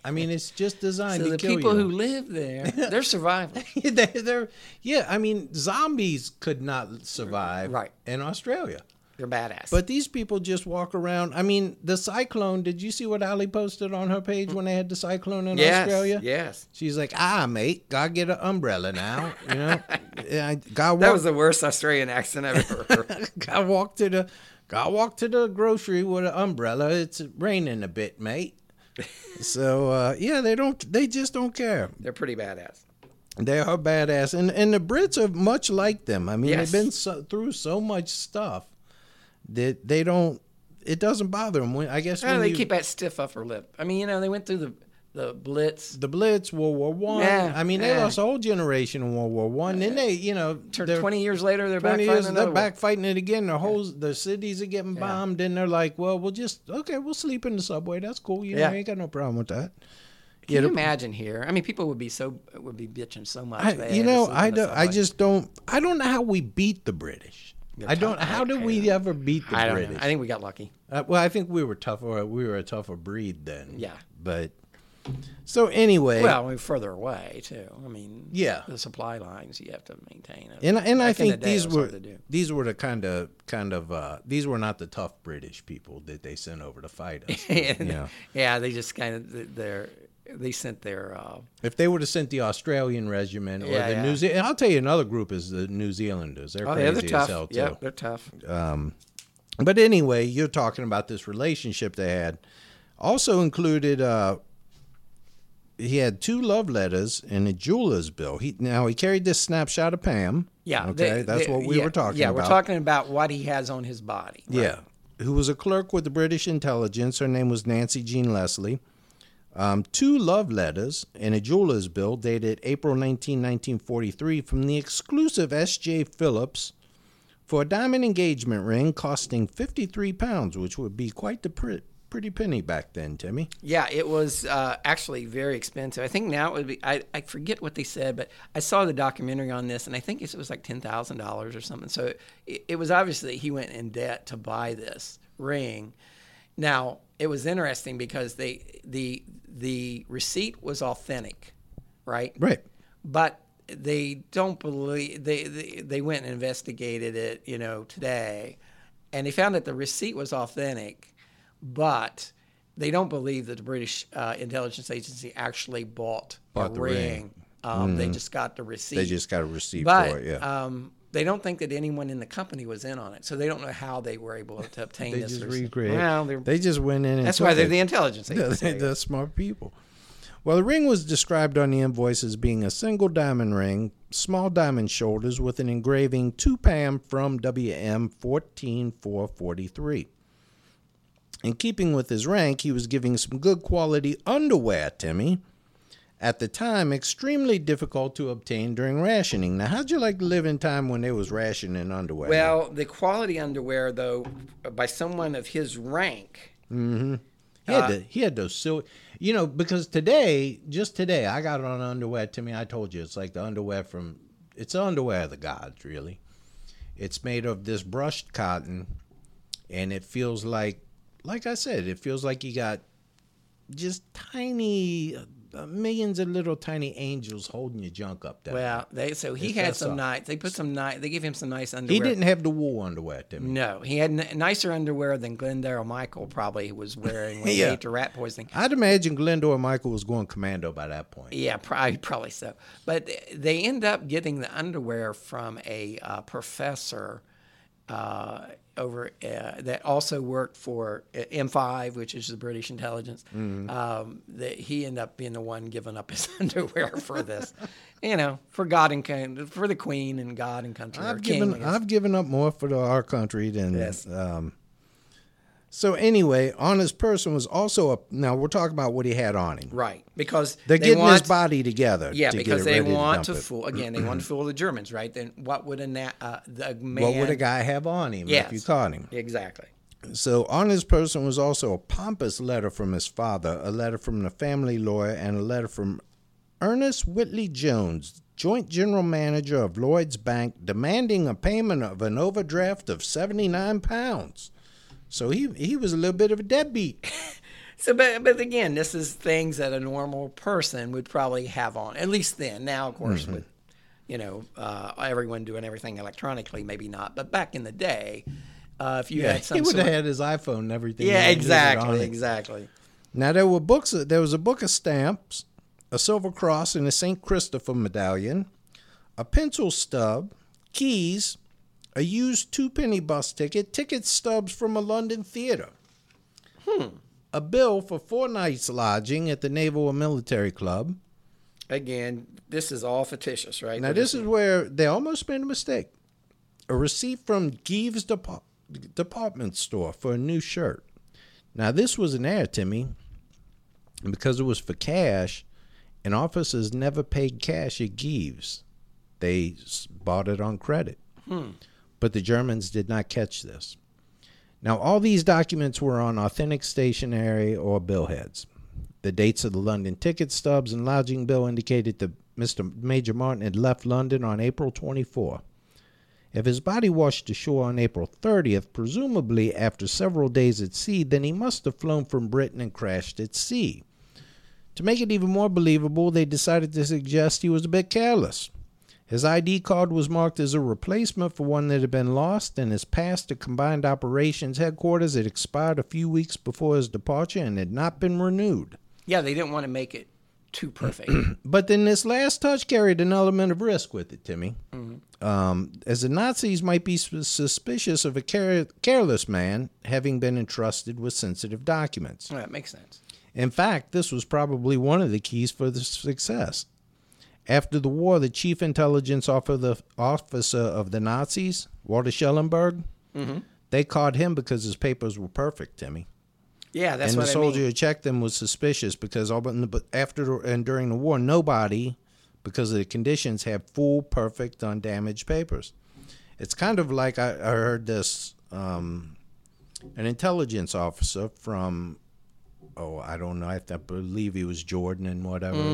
I mean, it's just designed so to the kill people who live there, they're surviving. they, they're, yeah, I mean, zombies could not survive Right. in Australia. They're badass. But these people just walk around. I mean, the cyclone. Did you see what Ali posted on her page when they had the cyclone in yes, Australia? yes. She's like, ah, mate, gotta get an umbrella now. You know, Yeah, I gotta That was the worst Australian accent I've ever heard. Gotta walk to the gotta walk to the grocery with an umbrella. It's raining a bit, mate. so uh, yeah, they don't they just don't care. They're pretty badass. They are badass. And and the Brits are much like them. I mean, Yes. they've been so, through so much stuff that they don't it doesn't bother them. When, I guess when they you- keep that stiff upper lip. I mean, you know, they went through the the Blitz. the Blitz, World War One. Yeah, I mean, they yeah. lost a whole generation in World War One. Then they, you know, Twenty years later, they're back 20 fighting years, they're war. back fighting it again. The whole the cities are getting bombed, and they're like, "Well, we'll just okay, we'll sleep in the subway. That's cool. You know, Yeah. I ain't got no problem with that." Can Yeah, you imagine here? I mean, people would be so would be bitching so much. I, you know, I do, I just don't. I don't know how we beat the British. I don't. How did we ever beat the I British? know. I think we got lucky. Uh, well, I think we were tougher. We were a tougher breed then. Yeah. But so anyway. Well, we're further away too. I mean, Yeah. the supply lines you have to maintain. and and I Back the think day, these were hard to do. these were the kind of kind of uh, these were not the tough British people that they sent over to fight us. Yeah. yeah, they just kind of they're they sent their uh, If they would have sent the Australian regiment or Yeah, the yeah. New Zealand, I'll tell you another group is the New Zealanders. They're oh crazy yeah they're as tough. hell too. Yeah, they're tough. Um, but anyway, you're talking about this relationship they had. Also included, uh, he had two love letters and a jeweler's bill. He now he carried this snapshot of Pam. Yeah, okay, they- that's they- what we yeah, were talking yeah, about. Yeah, we're talking about what he has on his body. right? Yeah, who was a clerk with the British intelligence. Her name was Nancy Jean Leslie. Um, two love letters and a jeweler's bill dated April 19, 1943 from the exclusive S.J. Phillips for a diamond engagement ring costing 53 pounds, which would be quite the pre- pretty penny back then, Timmy. Yeah, it was uh, actually very expensive. I think now it would be. I, I forget what they said, but I saw the documentary on this, and I think it was like ten thousand dollars or something. So it, it was obviously he went in debt to buy this ring. Now it was interesting because they the the receipt was authentic, right? Right. but they don't believe they, they they went and investigated it you know today and they found that the receipt was authentic but they don't believe that the british uh, intelligence agency actually bought, Bought a the ring, ring. Um, they just got the receipt They just got a receipt but for it, yeah. um, they don't think that anyone in the company was in on it, so they don't know how they were able to obtain They this. just or- recreate. Well, they're- just went in and that's took why they're it. the intelligence Yeah, agency. they- they're smart people. Well, the ring was described on the invoice as being a single diamond ring, small diamond shoulders with an engraving 2 Pam from WM 14443. In keeping with his rank, he was giving some good quality underwear, to Timmy. At the time, extremely difficult to obtain during rationing. Now, how'd you like to live in time when there was rationing underwear? Well, the quality underwear, though, by someone of his rank, He Uh, had, the, he had those silly, you know, because today, just today, I got on underwear. To me, I told you, it's like the underwear from, it's the underwear of the gods, really. It's made of this brushed cotton, and it feels like, like I said, it feels like you got just tiny, uh, millions of little tiny angels holding your junk up there. well, they so he It's had some nice. They put some nice. They gave him some nice underwear. he didn't have the wool underwear, Timmy. No, he had n- nicer underwear than Glyndwr Michael probably was wearing when Yeah. he ate the rat poisoning. I'd imagine Glyndwr Michael was going commando by that point. Yeah, probably, probably so. But they end up getting the underwear from a uh, professor uh, over uh, that also worked for uh, M5, which is the British intelligence. Um, that he ended up being the one giving up his underwear for this, you know, for God and for the Queen and God and country. I've given. I've given up more for the, our country than Yes. um so anyway, on his person was also a now we're talking about what he had on him. right because They're they getting want, his body together. Yeah, to because they want to, it. fool again. They want to fool the Germans, right? Then what would a na- uh, the man? What would a guy have on him Yes. if you caught him? Exactly. So on his person was also a pompous letter from his father, a letter from the family lawyer, and a letter from Ernest Whitley Jones, joint general manager of Lloyd's Bank, demanding a payment of an overdraft of seventy nine pounds. So he he was a little bit of a deadbeat. So, but but again, this is things that a normal person would probably have on. At least then. Now, of course, Mm-hmm. with you know uh, everyone doing everything electronically, maybe not. But back in the day, uh, if you Yeah, had some he would sort, have had his iPhone and everything. yeah, and used it on exactly, exactly. Now there were books. There was a book of stamps, a silver cross, and a Saint Christopher medallion, a pencil stub, keys, a used two penny bus ticket, ticket stubs from a London theater, hmm. a bill for four nights lodging at the Naval and Military Club. Again, this is all fictitious, right? Now this is where they almost made a mistake. A receipt from Depart- Department Store for a new shirt. Now this was an error, Timmy, and because it was for cash, and officers never paid cash at Gieves. They bought it on credit. Hmm. But the Germans did not catch this. Now, all these documents were on authentic stationery or billheads. The dates of the London ticket stubs and lodging bill indicated that Mr. Major Martin had left London on April 24. If his body washed ashore on April 30th, presumably after several days at sea, then he must have flown from Britain and crashed at sea. To make it even more believable, they decided to suggest he was a bit careless. His ID card was marked as a replacement for one that had been lost, and his pass to Combined Operations Headquarters had expired a few weeks before his departure and had not been renewed. yeah, they didn't want to make it too perfect. But then this last touch carried an element of risk with it, Timmy. Um, as the Nazis might be suspicious of a care- careless man having been entrusted with sensitive documents. that makes sense. In fact, this was probably one of the keys for the success. After the war, the chief intelligence officer officer of the Nazis, Walter Schellenberg, they caught him because his papers were perfect, Timmy. Yeah, that's and the what I soldier mean. who checked them was suspicious because all but after and during the war, nobody, because of the conditions, had full, perfect, undamaged papers. It's kind of like I, I heard this um, an intelligence officer from oh I don't know I to believe he was Jordan and whatever.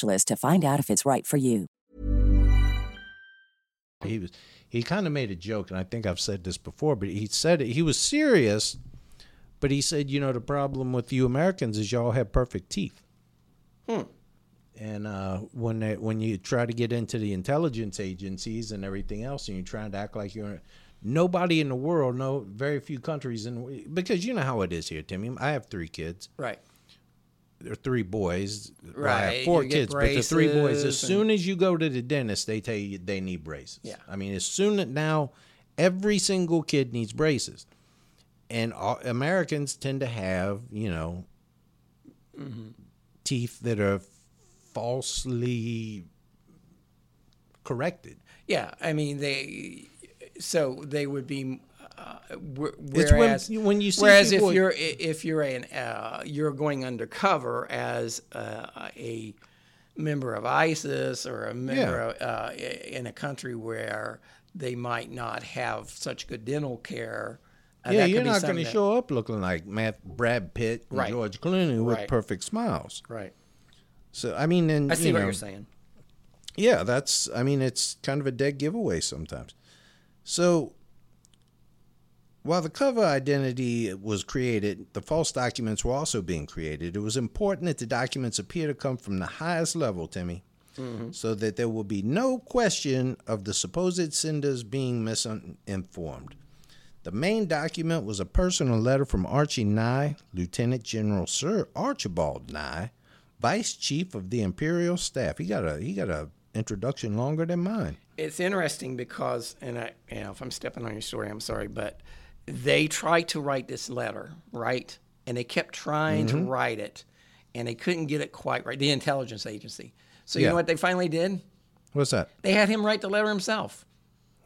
to find out if it's right for you. He was he kind of made a joke, and I think I've said this before, but he said it, he was serious, but he said, you know, the problem with you Americans is y'all have perfect teeth. Hmm. And uh, when they, when you try to get into the intelligence agencies and everything else, and you're trying to act like you're nobody in the world, no, very few countries, and because you know how it is here, Timmy. I have three kids. Right. There are three boys. Well, I Right, have four you kids, but the three boys. As soon as you go to the dentist, they tell you they need braces. Yeah. I mean, as soon as now, every single kid needs braces, and all, Americans tend to have you know Mm-hmm. teeth that are falsely corrected. Yeah, I mean they. So they would be. Uh, wh- It's when- whereas, when you see whereas people- if you're if you're an uh, you're going undercover as uh, a member of ISIS or a member of, uh, in a country where they might not have such good dental care. uh, yeah, you're not going to show up looking like Matt, Brad Pitt and Right. George Clooney with Right. perfect smiles. Right. So I mean, and I see you what know, you're saying. Yeah, that's. I mean, it's kind of a dead giveaway sometimes. So, while the cover identity was created, the false documents were also being created. It was important that the documents appear to come from the highest level, Timmy, mm-hmm. so that there will be no question of the supposed senders being misinformed. The main document was a personal letter from Archie Nye, Lieutenant General Sir Archibald Nye, Vice Chief of the Imperial Staff. He got a he got a introduction longer than mine. It's interesting because, and I, you know, if I'm stepping on your story, I'm sorry, but they tried to write this letter, right? And they kept trying Mm-hmm. to write it, and they couldn't get it quite right. The intelligence agency. So you Yeah. know what they finally did? What's that? They had him write the letter himself.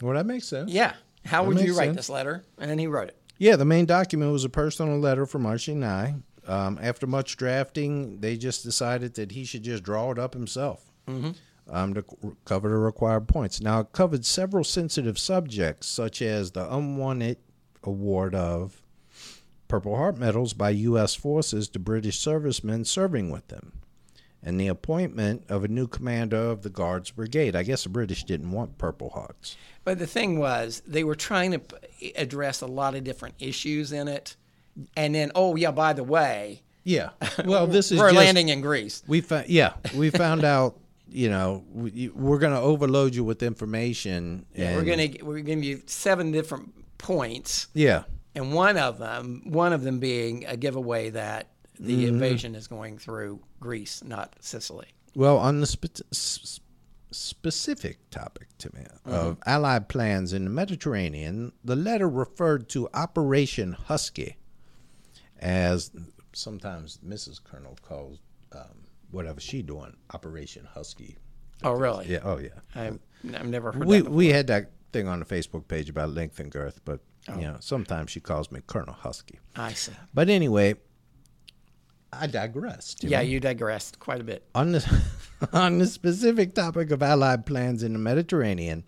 Well, that makes sense. Yeah. How That would you write sense. this letter? And then he wrote it. Yeah, the main document was a personal letter from Archie Nye. Um, after much drafting, they just decided that he should just draw it up himself um, to cover the required points. Now, it covered several sensitive subjects, such as the unwanted award of Purple Heart medals by U.S. forces to British servicemen serving with them, and the appointment of a new commander of the Guards Brigade. I guess the British didn't want Purple Hearts. But the thing was, they were trying to address a lot of different issues in it. And then, oh, yeah, by the way, Yeah. Well, this is we're just, landing in Greece. We found, yeah, we found out. You know, we, we're going to overload you with information. Yeah, we're gonna we're gonna give you seven different points, Yeah, and one of them one of them being a giveaway that the Mm-hmm. invasion is going through Greece, not Sicily. Well, on the spe- s- specific topic to me of Allied plans in the Mediterranean, the letter referred to Operation Husky, as sometimes Mrs. Colonel calls um, whatever she doing Operation Husky. Oh, really? Yeah. Oh, yeah. I've, I've never heard we we had that thing on the Facebook page about length and girth, but you oh. know sometimes she calls me Colonel Husky. I see. But anyway, I digressed. you Yeah, know. you digressed quite a bit. on the on the specific topic of Allied plans in the Mediterranean,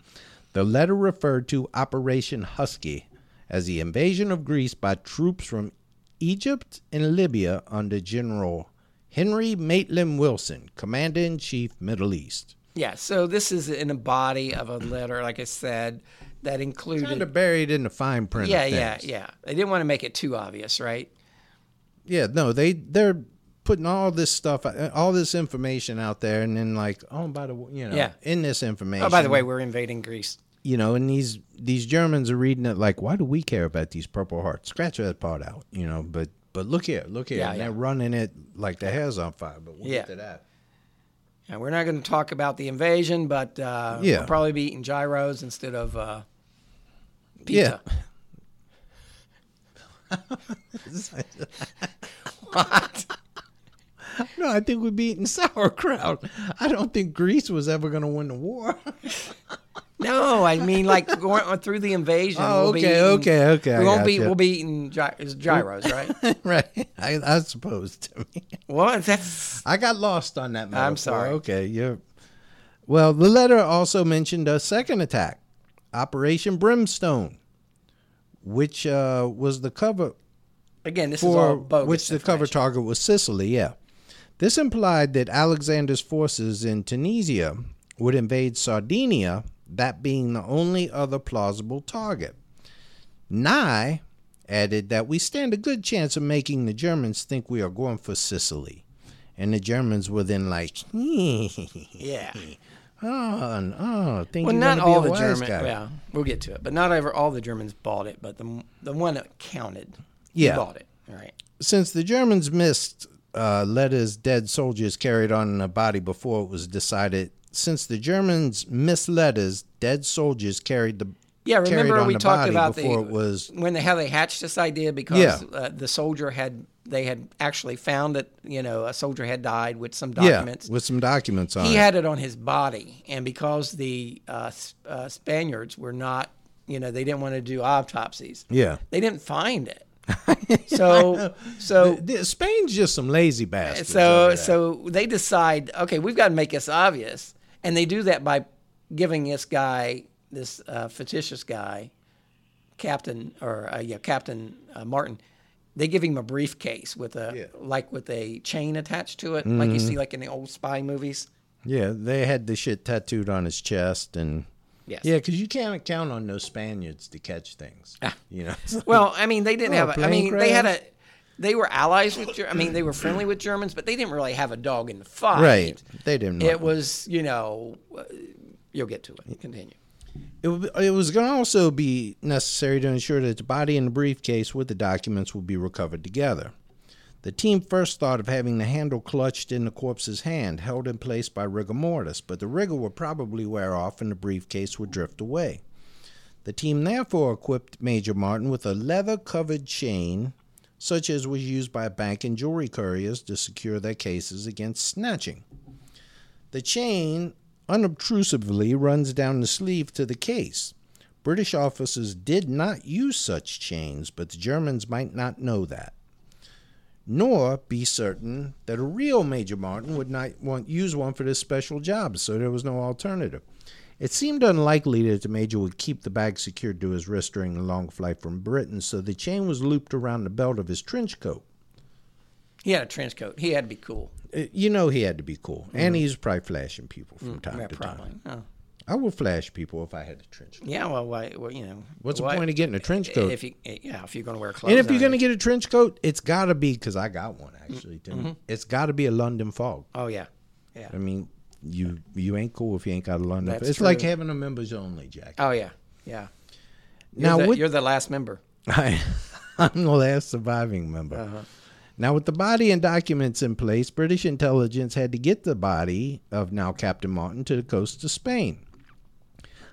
the letter referred to Operation Husky as the invasion of Greece by troops from Egypt and Libya under General Henry Maitland Wilson, Commander in Chief, Middle East. Yeah, so this is in a body of a letter, like I said, that included. Kind of buried in the fine print. yeah, yeah, yeah. They didn't want to make it too obvious, right? Yeah, no, they they're putting all this stuff, all this information out there, and then like, oh, by the way, you know, Yeah. in this information. Oh, by the way, we're invading Greece. you know, and these these Germans are reading it like, why do we care about these Purple Hearts? Scratch that part out, you know. But but look here, look here, Yeah, and yeah. they're running it like the hair's on fire. But we'll Yeah. get to that. And we're not going to talk about the invasion, but uh, Yeah. we'll probably be eating gyros instead of uh, pizza. what? No, I think we'd be eating sauerkraut. I don't think Greece was ever going to win the war. No, I mean like going through the invasion. Oh, we'll be okay, eating- okay, okay, We won't be. We'll be eating gy- gyros, right? right, I, I suppose to me. well, that's I got lost on that. Metaphor. I'm sorry. Okay, you're. Well, the letter also mentioned a second attack, Operation Brimstone, which uh, was the cover again. This is all for bogus. which the cover target was Sicily. Yeah, this implied that Alexander's forces in Tunisia would invade Sardinia, that being the only other plausible target. Nye added that we stand a good chance of making the Germans think we are going for Sicily. And the Germans were then like, Yeah. oh, and- oh, uh, think Well, you're not gonna be all a the wise German. Yeah, we'll get to it. But not ever all the Germans bought it. But the the one that counted, Yeah. bought it. All right. Since the Germans missed uh, letters dead soldiers carried on in a body before it was decided, since the Germans missed letters dead soldiers carried the Yeah, remember we talked about before the it was when they how they hatched this idea because Yeah. uh, the soldier had they had actually found that you know a soldier had died with some yeah documents. with some documents on he it. had it on his body, and because the uh, uh, Spaniards were not, you know, they didn't want to do autopsies. yeah. They didn't find it. so so The- Spain's just some lazy bastards. so so they decide, okay, we've got to make this obvious, and they do that by giving this guy, this uh, fictitious guy, Captain or uh, yeah, Captain uh, Martin. They give him a briefcase with a like with a chain attached to it, like you see like in the old spy movies. yeah, they had the shit tattooed on his chest and Yes. yeah, because you can't count on those Spaniards to catch things. Ah. You know. Well, I mean, they didn't Oh, have. A, I mean, they had a. They were allies with. Ger- I mean, they were friendly with Germans, but they didn't really have a dog in the fight. right. They didn't. It was, you know, uh, you'll get to it. Continue. It, it was going to also be necessary to ensure that the body and the briefcase with the documents would be recovered together. The team first thought of having the handle clutched in the corpse's hand, held in place by rigor mortis, but the rigor would probably wear off and the briefcase would drift away. The team therefore equipped Major Martin with a leather covered chain, such as was used by bank and jewelry couriers to secure their cases against snatching. The chain unobtrusively runs down the sleeve to the case. British officers did not use such chains, but the Germans might not know that. Nor be certain that a real Major Martin would not want use one for this special job, so there was no alternative. It seemed unlikely that the Major would keep the bag secured to his wrist during the long flight from Britain, so the chain was looped around the belt of his trench coat. He had a trench coat. He had to be cool. Uh, You know he had to be cool, and he was probably flashing people from time Mm-hmm. Mm, Yeah, to probably. time. Oh. I would flash people if I had a trench coat. Yeah, well, why, well, you know. What's why- the point of getting a trench coat? If you, yeah, if you're going to wear clothes. and if you're going to get a trench coat, it's got to be because I got one actually. Mm-hmm. It's got to be a London fog. Oh yeah, yeah. I mean, you you ain't cool if you ain't got a London. That's it's like having a members only jacket. Oh yeah, yeah. You're now the, with, you're the last member. I, I'm the last surviving member. Uh-huh. Now, with the body and documents in place, British intelligence had to get the body of now Captain Martin to the coast of Spain.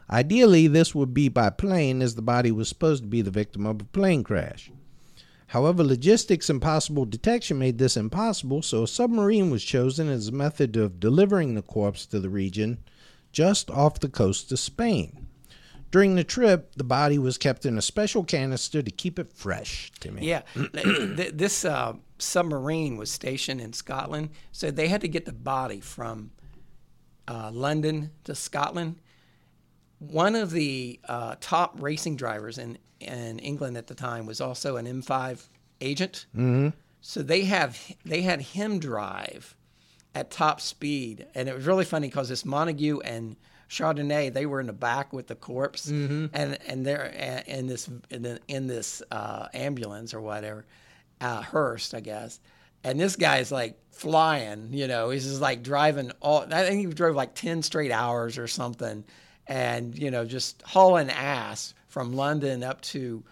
Ideally, this would be by plane, as the body was supposed to be the victim of a plane crash. However, logistics and possible detection made this impossible, so a submarine was chosen as a method of delivering the corpse to the region just off the coast of Spain. During the trip, the body was kept in a special canister to keep it fresh. Yeah, Th- this uh, submarine was stationed in Scotland, so they had to get the body from uh, London to Scotland. One of the uh, top racing drivers in in England at the time was also an M5 agent. Mm-hmm. So they have they had him drive at top speed, and it was really funny because this Montagu and Chardonnay they were in the back with the corpse, and and they're in this in, the, in this uh, ambulance or whatever, uh, Hearst, I guess, and this guy's like flying. You know, he's just like driving all. I think he drove like ten straight hours or something, and you know, just hauling ass from London up to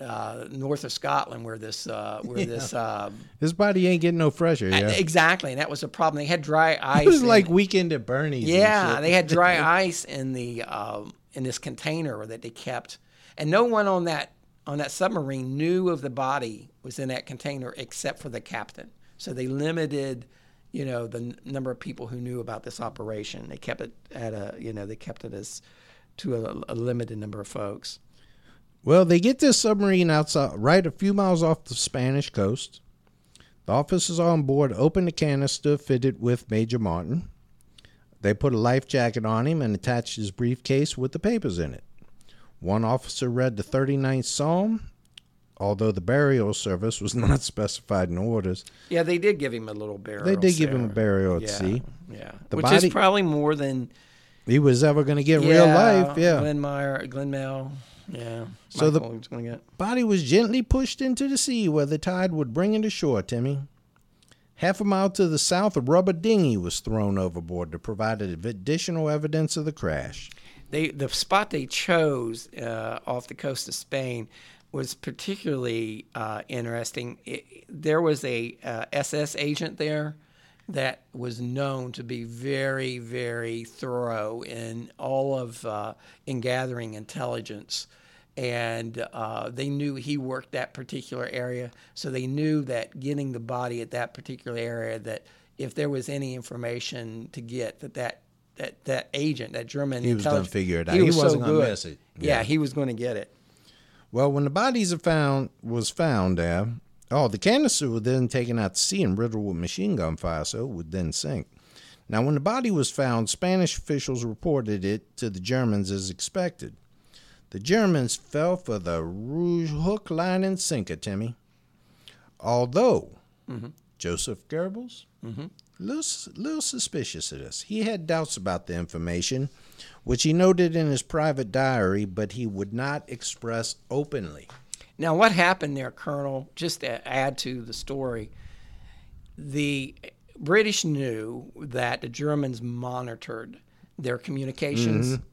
uh, north of Scotland, where this uh, where this uh, His body ain't getting no fresher. Yeah. exactly, and that was a problem. They had dry ice. It was in- like weekend at Bernie's. yeah, they had dry ice in the um, in this container that they kept, and no one on that on that submarine knew of the body was in that container except for the captain. So they limited, you know, the n- number of people who knew about this operation. They kept it at a, you know, they kept it as to a, a limited number of folks. Well, they get this submarine outside, right a few miles off the Spanish coast. The officers on board open the canister fitted with Major Martin. They put a life jacket on him and attached his briefcase with the papers in it. One officer read the 39th Psalm, although the burial service was not specified in orders. Yeah, they did give him a little burial. They did give him a burial at yeah, sea. Yeah, The which body- is probably more than He was ever going to get real life, yeah. Glenn Meyer, Glenn Mel. Yeah. So the- Michael get. Body was gently pushed into the sea where the tide would bring it ashore, Timmy. Half a mile to the south, a rubber dinghy was thrown overboard to provide additional evidence of the crash. They the spot they chose uh, off the coast of Spain was particularly uh, interesting. It, there was a uh, SS agent there that was known to be very, very thorough in all of uh, in gathering intelligence, and uh, they knew he worked that particular area, so they knew that getting the body at that particular area that if there was any information to get that that that, that agent, that German He was gonna figure it out. He, He was wasn't so good. miss it. Yeah. Yeah. he was going to get it. Well, when the bodies are found was found there, oh, the canister was then taken out to sea and riddled with machine gun fire, so it would then sink. Now, when the body was found, Spanish officials reported it to the Germans as expected. The Germans fell for the rouge hook, line, and sinker, Timmy. Although mm-hmm. Joseph Goebbels, mm-hmm. little, little suspicious of this. He had doubts about the information, which he noted in his private diary, but he would not express openly. Now, what happened there, Colonel? Just to add to the story, the British knew that the Germans monitored their communications. Mm-hmm.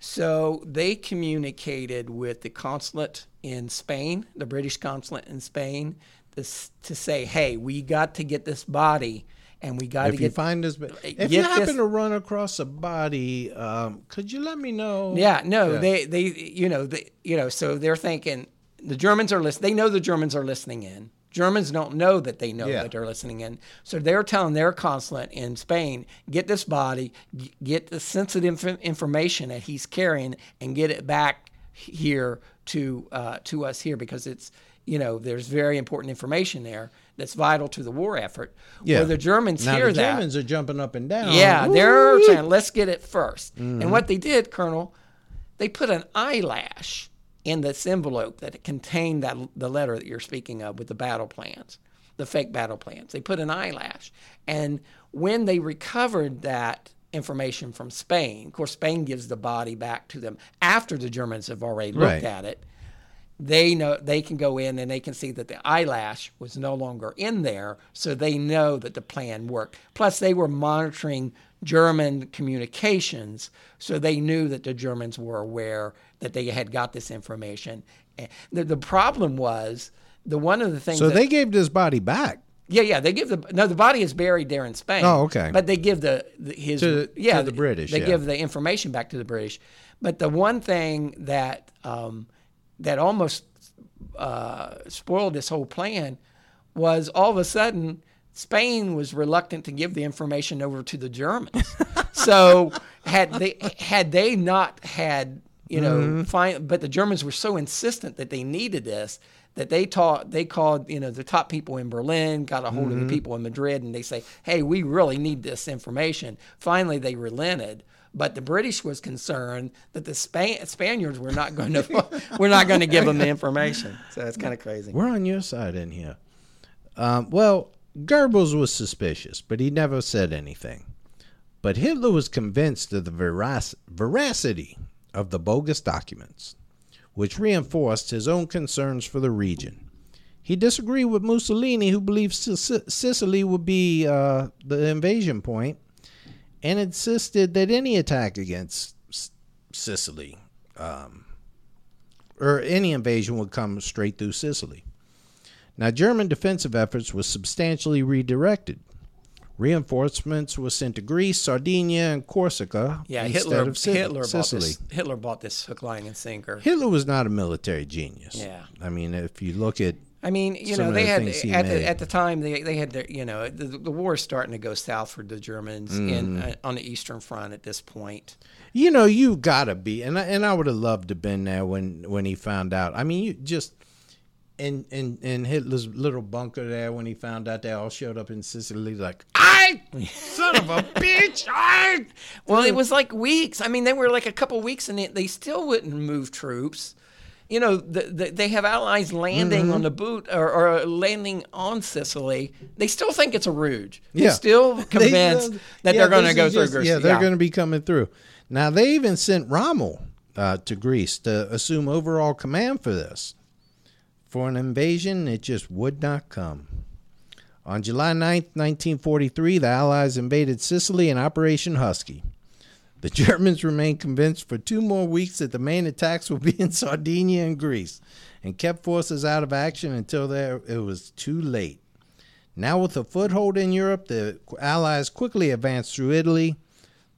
So they communicated with the consulate in Spain, the British consulate in Spain, this, to say, hey, we got to get this body and we got to If you get. find this, if get you happen this- to run across a body, um, could you let me know? Yeah, no, they they you know they you know so they're thinking the Germans are listening. They know the Germans are listening in. Germans don't know that they know Yeah. that they're listening in. So they're telling their consulate in Spain, get this body, get the sensitive information that he's carrying, and get it back here to uh, to us here because it's you know there's very important information there that's vital to the war effort. Yeah. Where the Germans now hear the that, Germans are jumping up and down. yeah, they're saying, let's get it 1st Mm-hmm. And what they did, Colonel, they put an eyelash in this envelope that contained that the letter that you're speaking of with the battle plans, the fake battle plans. They put an eyelash. And when they recovered that information from Spain, of course, Spain gives the body back to them after the Germans have already looked Right. at it they know they can go in and they can see that the eyelash was no longer in there, so they know that the plan worked. Plus, they were monitoring German communications, so they knew that the Germans were aware that they had got this information. And The, the problem was the one of the things. So that- they gave this body back. yeah, yeah. They give the no. The body is buried there in Spain. Oh, okay. But they give the, the his To- yeah to the British, They yeah. give the information back to the British. But the one thing that um, that almost uh, spoiled this whole plan was all of a sudden Spain was reluctant to give the information over to the Germans. so had they had they not had you know Mm-hmm. find, but the Germans were so insistent that they needed this that they taught they called you know the top people in Berlin got a hold Mm-hmm. of the people in Madrid and they say hey we really need this information finally they relented but the British was concerned that the Span- Spaniards were not going to we're not going to give them the information so that's kind of crazy We're on your side in here. Um, well, Goebbels was suspicious, but he never said anything. But Hitler was convinced of the verac- veracity of the bogus documents, which reinforced his own concerns for the region. He disagreed with Mussolini, who believed Sic- Sicily would be uh, the invasion point, and insisted that any attack against S- Sicily um, or any invasion would come straight through Sicily. Now, German defensive efforts were substantially redirected. Reinforcements were sent to Greece, Sardinia, and Corsica Yeah, instead Hitler. of Sic- Hitler bought this. Hitler bought this hook, line, and sinker. Hitler was not a military genius. Yeah. I mean, if you look at I mean, you Some know, they the had at made. the, at the time they they had their you know the, the war is starting to go south for the Germans in Mm-hmm. uh, on the Eastern Front at this point. you know, you gotta be, and I, and I would have loved to have been there when when he found out. I mean, you just in in in Hitler's little bunker there when he found out they all showed up in Sicily, like I son of a bitch, I. Well, it was like weeks. I mean, they were like a couple weeks, and they, they still wouldn't move troops. You know, the, the, they have allies landing Mm-hmm. on the boot or, or landing on Sicily. They still think it's a rouge. They're Yeah. still They- convinced that yeah, they're going to go through Greece. Yeah, they're going to be coming through. Now they even sent Rommel uh, to Greece to assume overall command for this. For an invasion, it just would not come. On July 9th, 1943, the Allies invaded Sicily in Operation Husky. The Germans remained convinced for two more weeks that the main attacks would be in Sardinia and Greece, and kept forces out of action until there it was too late. Now, with a foothold in Europe, the Allies quickly advanced through Italy.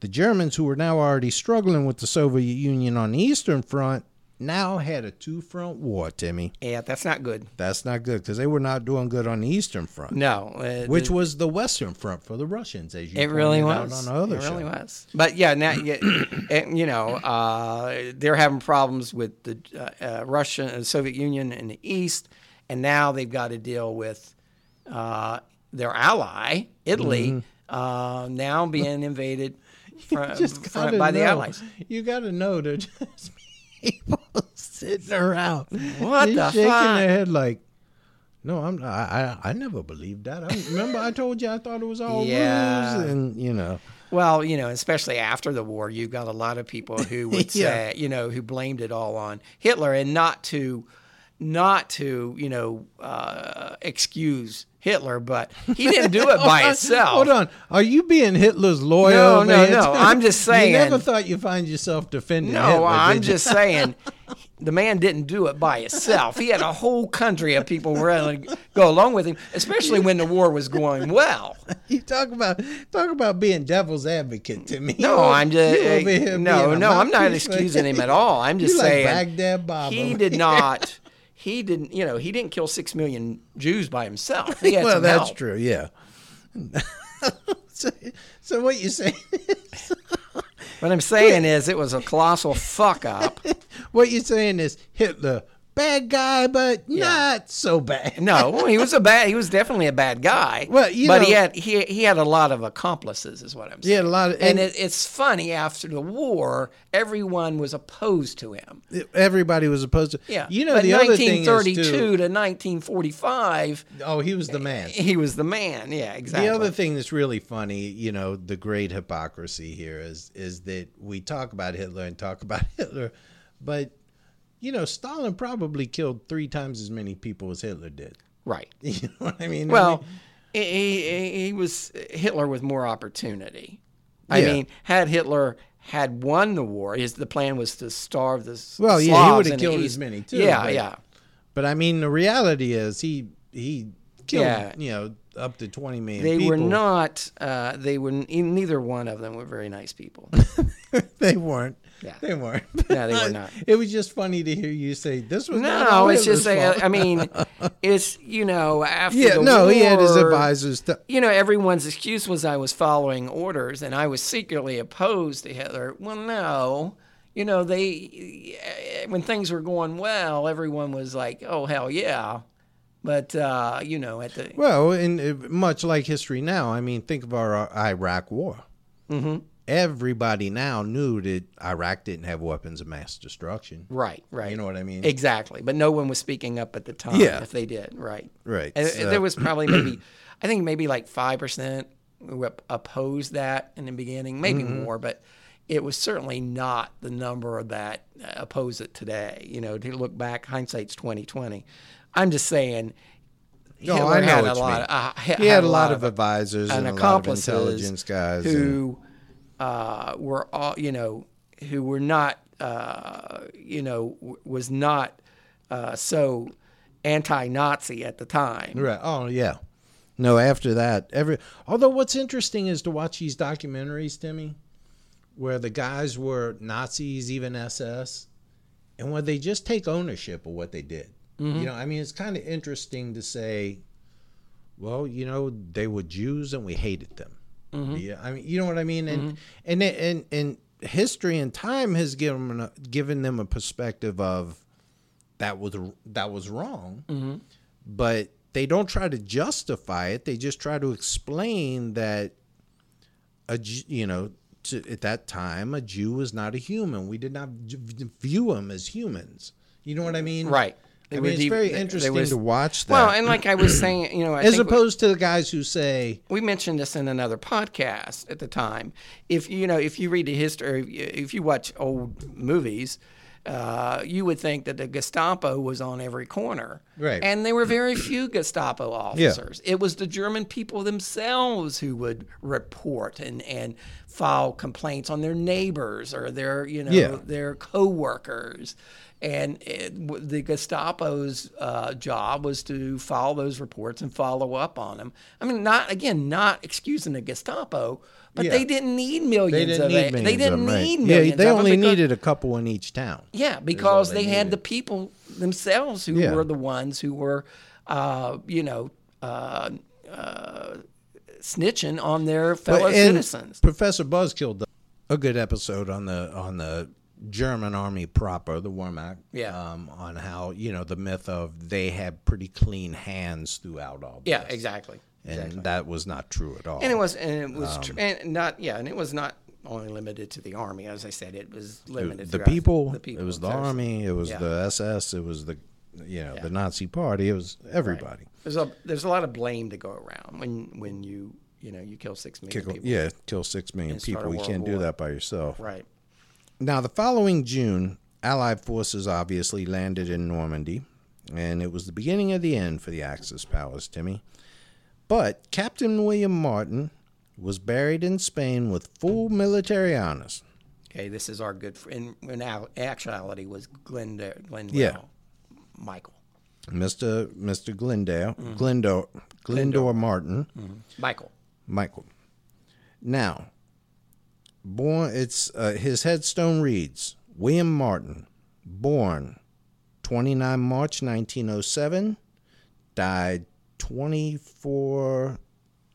The Germans, who were now already struggling with the Soviet Union on the Eastern Front, now had a two front war, Timmy. Yeah, that's not good. That's not good because they were not doing good on the Eastern Front, No. uh, which the- was the Western Front for the Russians, as you It really was. on the other it show. really was. But yeah, now and, you know uh, they're having problems with the uh, uh, Russia, uh, Soviet Union in the east, and now they've got to deal with uh, their ally Italy uh, now being invaded from, Just from- by the. Allies. You got to know they're just people sitting around, What the shaking fuck? their head like. No, I'm. I, I I never believed that. I remember I told you I thought it was all Yeah. ruse, and you know. Well, you know, especially after the war, you've got a lot of people who would Yeah. say, you know, who blamed it all on Hitler, and not to, not to, you know, uh, excuse Hitler, but he didn't do it by himself. Hold on, are you being Hitler's lawyer? No, no, no, I'm just saying- You never thought you'd find yourself defending. No, Hitler, I'm just saying, the man didn't do it by himself. He had a whole country of people ready to go along with him, especially when the war was going well. You talk about talk about being devil's advocate to me. No, I'm just eh, here no, no. I'm not excusing him at all. I'm just like saying Baghdad Bob he did not. He didn't. You know, he didn't kill six million Jews by himself. He had well, that's help. true. Yeah. so, so what you saying? What I'm saying is, it was a colossal fuck up. what you saying is Hitler bad guy, but not so bad. No, he was a bad. He was definitely a bad guy. Well, you but he had he he had a lot of accomplices, is what I'm saying. He had a lot of- and, and- it, it's funny after the war, everyone was opposed to him. Everybody was opposed to. Yeah, You know but the other thing is 1932 too. to 1945, Oh, he was the man. he was the man. Yeah, exactly. The other thing that's really funny, you know, the great hypocrisy here is is that we talk about Hitler and talk about Hitler, but you know, Stalin probably killed three times as many people as Hitler did. right. You know what I mean? I Well, mean, he, he, he was Hitler with more opportunity. I Yeah. mean, had Hitler had won the war, his the plan was to starve the Well, yeah, he would've killed as many, too, Yeah, but- yeah. but I mean, the reality is he he killed Yeah. you know up to twenty million. They were not. Uh, they were. Neither one of them were very nice people. they weren't. Yeah. They weren't. No, they were not. It was just funny to hear you say this was No, it's just. I mean, it's you know after yeah, the no, he had his advisors. To, you know, everyone's excuse was I was following orders and I was secretly opposed to Hitler. Well, no. You know, they, eh, when things were going well, everyone was like, oh, hell yeah. But, uh, you know, at the, Well, and uh, much like history now, I mean, think of our uh, Iraq War. Mm-hmm. Everybody now knew that Iraq didn't have weapons of mass destruction. right, right. You know what I mean? Exactly. But no one was speaking up at the time Yeah. if they did, right. Right, And so- there was probably maybe, I think maybe like 5% who opposed that in the beginning, maybe Mm-hmm. more, but it was certainly not the number that uh, oppose it today. You know, to look back, hindsight's 2020. I'm just saying No, Hitler I know had a lot. mean. Uh, He had a lot of advisors and and a lot of accomplices intelligence guys who uh, were all you know who were not uh, you know w- was not uh, so anti-Nazi at the time. Right. Oh yeah. No, after that, every although what's interesting is to watch these documentaries, Timmy, where the guys were Nazis, even SS, and where they just take ownership of what they did. You know, I mean, it's kind of interesting to say, well, you know, they were Jews and we hated them. Mm-hmm. Yeah, I mean, you know what I mean, and mm-hmm. and and and history and time has given them a, given them a perspective of that was that was wrong, mm-hmm. but they don't try to justify it. They just try to explain that a you know to, at that time a Jew was not a human. We did not view them as humans. You know what I mean? Right. I mean, it's deep- very interesting was- to watch that. Well, and like I was saying, you know, I as think we- opposed to the guys who say, we mentioned this in another podcast at the time. If you know, if you read the history, if you watch old movies, uh, you would think that the Gestapo was on every corner, Right. And there were very few Gestapo officers. It was the German people themselves who would report and and file complaints on their neighbors or their you know Yeah. their coworkers. And it, the Gestapo's uh, job was to file those reports and follow up on them. I mean, not again, not excusing the Gestapo, but Yeah. they didn't need millions they didn't of need millions They didn't them, right. need Yeah, millions. they of them only because- needed a couple in each town. yeah, because they they, had the people themselves who Yeah. were the ones who were, uh, you know, uh, uh, snitching on their fellow But- citizens. Professor Buzzkill did a good episode on the on the German army proper, the Wehrmacht. Yeah. Um, on how you know the myth of they had pretty clean hands throughout all. This. Yeah, exactly. And that was not true at all. And it was, and it Um, was, tr- and not, yeah, and it was not only limited to the army. As I said, it was limited. the people, the people. it was the army, it was Yeah. the SS, it was the you know Yeah. the Nazi party, it was everybody. There's a there's a lot of blame to go around when when you you know you kill six million Kick, people. yeah, kill six million people. You can't do that by yourself. Right. Now, the following June, Allied forces obviously landed in Normandy, and it was the beginning of the end for the Axis powers, Timmy. But Captain William Martin was buried in Spain with full military honors. Okay, this is our good friend. In, in actuality, was Glenda, Glendale Yeah. Michael. Mr. Mr. Glendale, Mm-hmm. Glyndwr, Glyndwr Martin, Michael. Michael. Now, born it's uh, his headstone reads William Martin, born 29 March 1907, died 24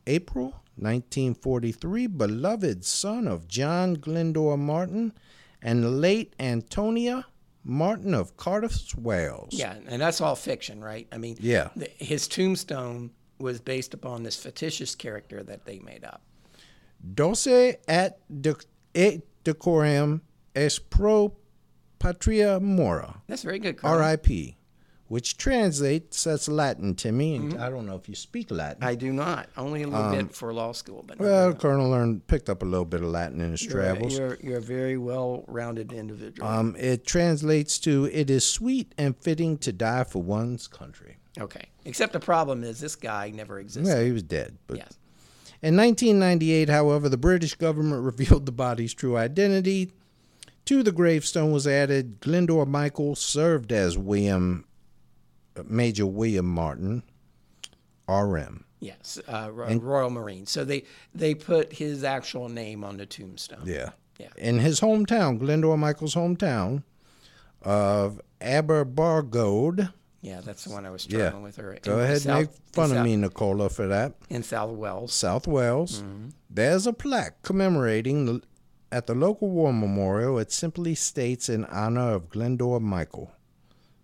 April 1943, beloved son of John Glyndwr Martin and late Antonia Martin of Cardiff, Wales. Yeah, and that's all fiction, right? I mean, Yeah. the, his tombstone was based upon this fictitious character that they made up. Dulce et, de, et decorum es pro patria mora. That's a very good. R.I.P., which translates as Latin, Timmy. And I don't know if you speak Latin. Mm-hmm. I do not. Only a little bit for law school, but well, very much. Colonel learned picked up a little bit of Latin in his you're, travels. you're, you're a very well-rounded individual. Um, it translates to "It is sweet and fitting to die for one's country." okay. Except the problem is this guy never existed. Yeah, he was dead. But yes. In 1998, however, the British government revealed the body's true identity. To the gravestone was added Glyndwr Michael served as William Major William Martin, RM. Yes, uh, Ro- Royal Marine. So they they put his actual name on the tombstone. Yeah. Yeah. In his hometown, Glyndwr Michael's hometown of Aberbargoed. Yeah, that's the one I was Yeah. with. Her. Go ahead, South- make fun of South- me, Nicola, for that. in South Wales. South Wales. Mm-hmm. There's a plaque commemorating the, at the local war memorial. It simply states in honor of Glyndwr Michael,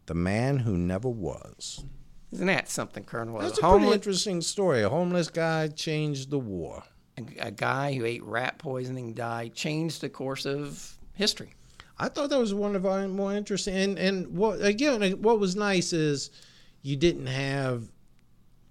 the man who never was. Isn't that something, Colonel? That's a, a pretty interesting story. A homeless guy changed the war. a, a guy who ate rat poisoning died, changed the course of history. I thought that was one of our more interesting. And and what again? What was nice is you didn't have.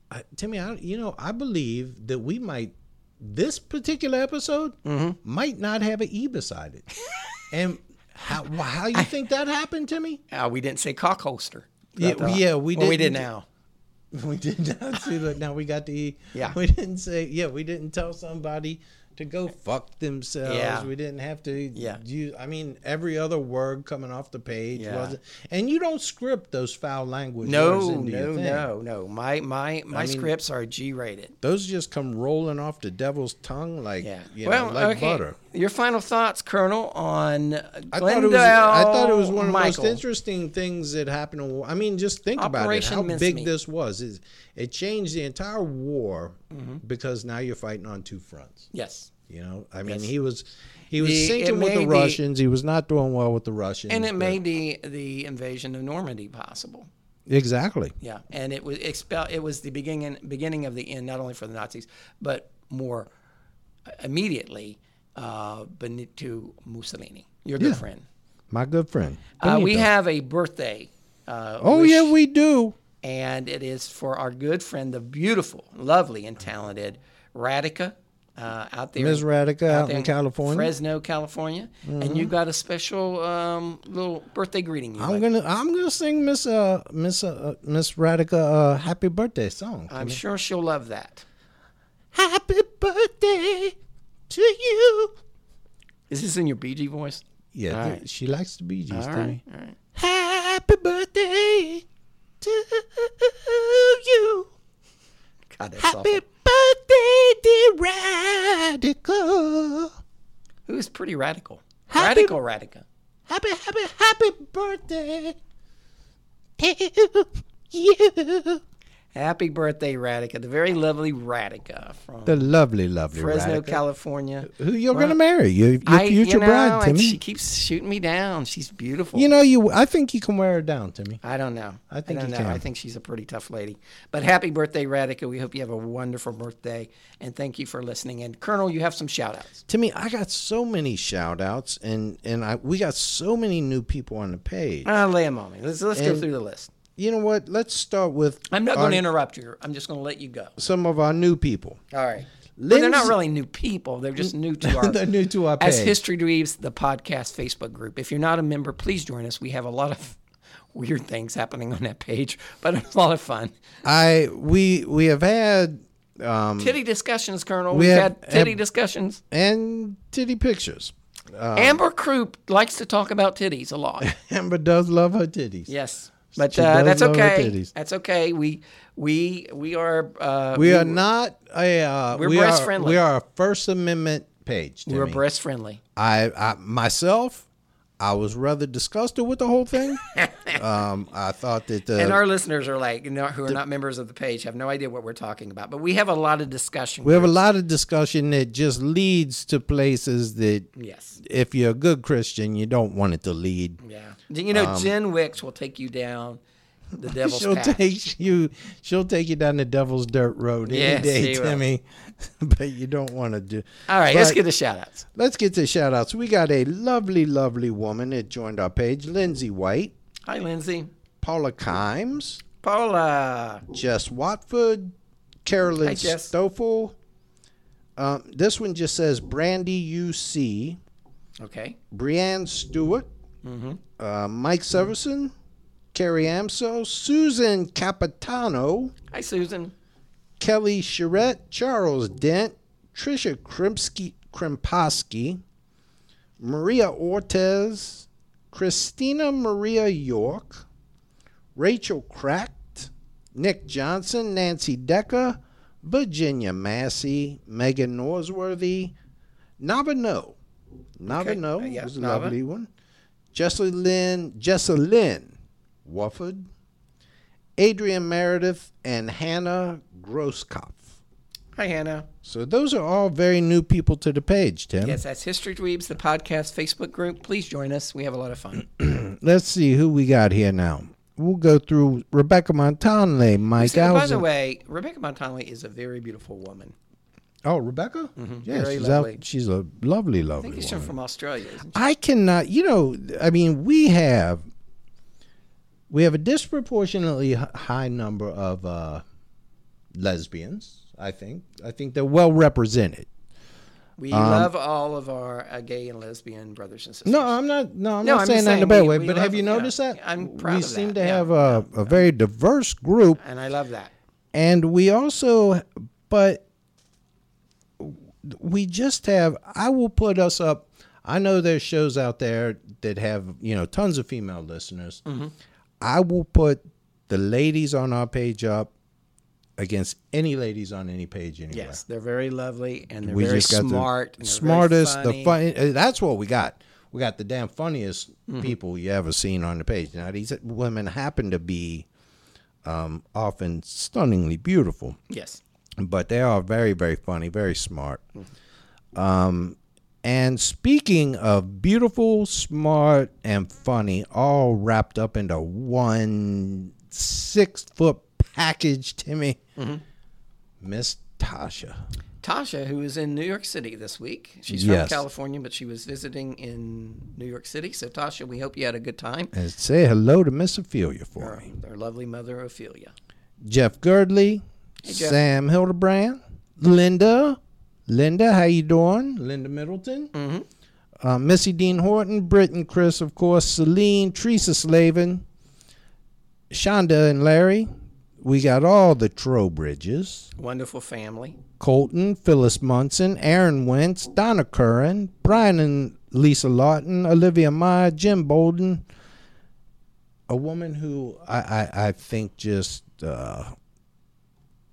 Uh, Timmy, I, you know, I believe that we might this particular episode Mm-hmm. might not have an e beside it. and how how you think that happened, Timmy? Uh, we didn't say cock holster. Yeah, uh, yeah, we well, we didn't. did now. We did not see that. Now we got the. Yeah. We didn't say. Yeah, we didn't tell somebody to go fuck themselves. Yeah. We didn't have to. Yeah. Use, I mean, every other word coming off the page Yeah. wasn't. And you don't script those foul language No, no, no, no. My my my mean- scripts are G rated. Those just come rolling off the devil's tongue like Yeah. you well, know, like okay. butter. Your final thoughts, Colonel, on I thought it was. I thought it was one of the most interesting things that happened. I mean, just think about it. How Mincemeat. big this was. Is it changed the entire war Mm-hmm. because now you're fighting on two fronts. Yes. You know, I mean, Yes. he was he was The- sinking with the the- Russians. He was not doing well with the Russians. And it made the the invasion of Normandy possible. exactly. Yeah, and it was expel. It was the beginning beginning of the end, not only for the Nazis, but more immediately uh, Benito Mussolini, your good Yeah. friend. My good friend. Uh, we have a birthday. Uh, Oh wish, yeah, we do. And it is for our good friend, the beautiful, lovely, and talented Radica. Uh, out there, Ms. Radica out there in California. Mm-hmm. Fresno, California, and you got a special um, little birthday greeting. I'm like. gonna I'm gonna sing Miss uh Miss uh, Miss Radica uh happy birthday song. I'm sure she'll love that. Happy birthday to you. Is this in your BG voice? Yeah, th- right. she likes the Gees, All right, all right. Happy birthday to you. God, that's Happy awful. birthday, dear Radical. Who's pretty radical? Happy- Radical, radical. Happy, happy, happy birthday to you. Happy birthday, Radica. The very lovely Radica from The lovely, lovely Fresno, Radica. California. Who you're Well, gonna marry? Your, your I, future you know, bride, and Timmy. she keeps shooting me down. She's beautiful. You know, you. I think you can wear her down, Timmy. I don't know. I think don't you know. I think she's a pretty tough lady. But happy birthday, Radica. We hope you have a wonderful birthday. And thank you for listening. And Colonel, you have some shout outs. Timmy, I got so many shout outs and and I we got so many new people on the page. Uh, lay them on me. Let's, let's go And- through the list. You know what? Let's start with I'm not going to interrupt you. I'm just going to let you go. some of our new people. All right. But they're not really new people. They're just new to our They're new to our as. History Dweebs, the podcast Facebook group. If you're not a member, please join us. We have a lot of weird things happening on that page, but it's a lot of fun. I we we have had um Titty discussions, Colonel. We We've have- had titty have- discussions. and titty pictures. Amber Croup likes to talk about titties a lot. Amber does love her titties. yes. But uh, that's okay. That's okay. We we we are uh, We are not a uh, We're we breast are, friendly. We are a First Amendment page. we're Timmy. breast friendly. I, I myself, I was rather disgusted with the whole thing. um, I thought that the, and our listeners are like, you know, who are not members of the page, have no idea what we're talking about. But we have a lot of discussion. we have a lot of discussion that just leads to places that, Yes. if you're a good Christian, you don't want it to lead. Yeah. You know, Jen Wicks will take you down the devil's Um, She'll path. take you. She'll take you down the Devil's Dirt Road any Yes, day, Timmy. will. But you don't want to do. All right, let's get the shout outs. let's get the shout outs. We got a lovely, lovely woman that joined our page, Lindsay White, Hi, Lindsay. Paula Kimes, Paula. Jess Watford, Carolyn Hi, Jess. Stoffel. Um, this one just says Brandy UC, Okay. Brianne Stewart, Mm-hmm. uh, Mike Severson, Carrie Amso, Susan Capitano, Hi, Susan. Kelly Charette, Charles Dent, Trisha Krimsky, Krimpaski, Maria Ortez, Christina Maria York, Rachel Cracked, Nick Johnson, Nancy Decker, Virginia Massey, Megan Norsworthy, Navano. Navano Uh, yeah, was a Nava. lovely one. Jessalyn, Jessalyn Wofford, Adrian Meredith, and Hannah Grosskopf. Hi, Hannah. So those are all very new people to the page, Tim. Yes, that's History Dweebs, the podcast Facebook group. Please join us. We have a lot of fun. Let's see who we got here now. We'll go through Rebecca Montanle, Mike by Alza- the way, Rebecca Montanle is a very beautiful woman. Oh, Rebecca? Yeah, Mm-hmm. Very she's lovely. out. She's a lovely, lovely woman. I lovely think she's woman. from Australia, isn't she? I cannot, you know, I mean, we have we have a disproportionately h- high number of uh, lesbians. I think. I think they're well represented. We Um, love all of our uh, gay and lesbian brothers and sisters. No, I'm not. No, I'm No, not I'm saying that in a bad we- way. we But have you yeah. noticed that? I'm proud we seem to Yeah, have a, a very diverse group and I love that. and we also, but we just have. I will put us up. I know there's shows out there that have you know tons of female listeners. I will put the ladies on our page up against any ladies on any page anywhere. Yes, they're very lovely and they're we very smart. the smartest, the fun. uh, That's what we got. We got the damn funniest Mm-hmm. people you ever seen on the page. Now these women happen to be um, often stunningly beautiful, Yes. but they are very, very funny, very smart. Um, and speaking of beautiful, smart, and funny, all wrapped up into one six foot package, Timmy, Mm-hmm. Miss Tasha. Tasha, who is in New York City this week. She's Yes. from California, but she was visiting in New York City. So, Tasha, we hope you had a good time. And say hello to Miss Ophelia for me. our lovely mother, Ophelia. Jeff Girdley, Jeff. Sam Hildebrand, Linda, Linda, how you doing? Linda Middleton, mm-hmm. uh, Missy Dean Horton, Britt and Chris, of course, Celine, Teresa Slavin, Shonda and Larry. We got all the Trowbridges, Wonderful family. Colton, Phyllis Munson, Aaron Wentz, Donna Curran, Brian and Lisa Lawton, Olivia Meyer, Jim Bolden. A woman who I, I, I think just uh,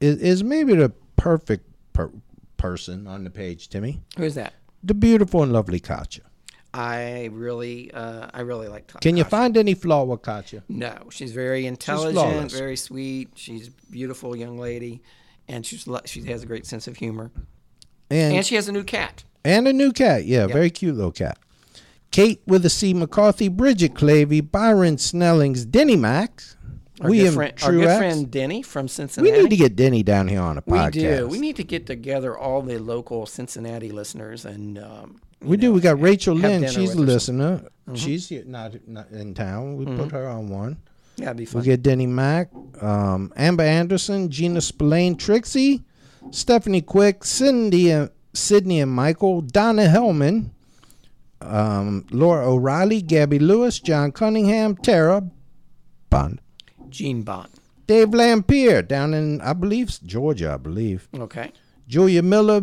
is, is maybe the perfect per- person on the page, Timmy. Who's that? The beautiful and lovely Katya. I really, uh, I really like. Can you find any flaw with Katya? No, she's very intelligent, flawless. very sweet. She's a beautiful young lady, and she's she has a great sense of humor. And And she has a new cat. And a new cat. Yeah, very cute little cat. Kate with a C. McCarthy, Bridget Clavey, Byron Snellings, Denny Max, Our William good, friend, our good friend Denny from Cincinnati. We need to get Denny down here on a podcast. We do. We need to get together all the local Cincinnati listeners and. Um, We do. know, We got Rachel Lynn. She's a with her. listener. She's here, not not in town. We put her on one. Yeah, be We get Denny Mack, um, Amber Anderson, Gina Spillane, Trixie, Stephanie Quick, Cindy, uh, Sydney and Michael, Donna Hellman, um, Laura O'Reilly, Gabby Lewis, John Cunningham, Tara Bond, Gene Bond. Dave Lampier down in I believe Georgia, I believe. Okay. Julia Miller,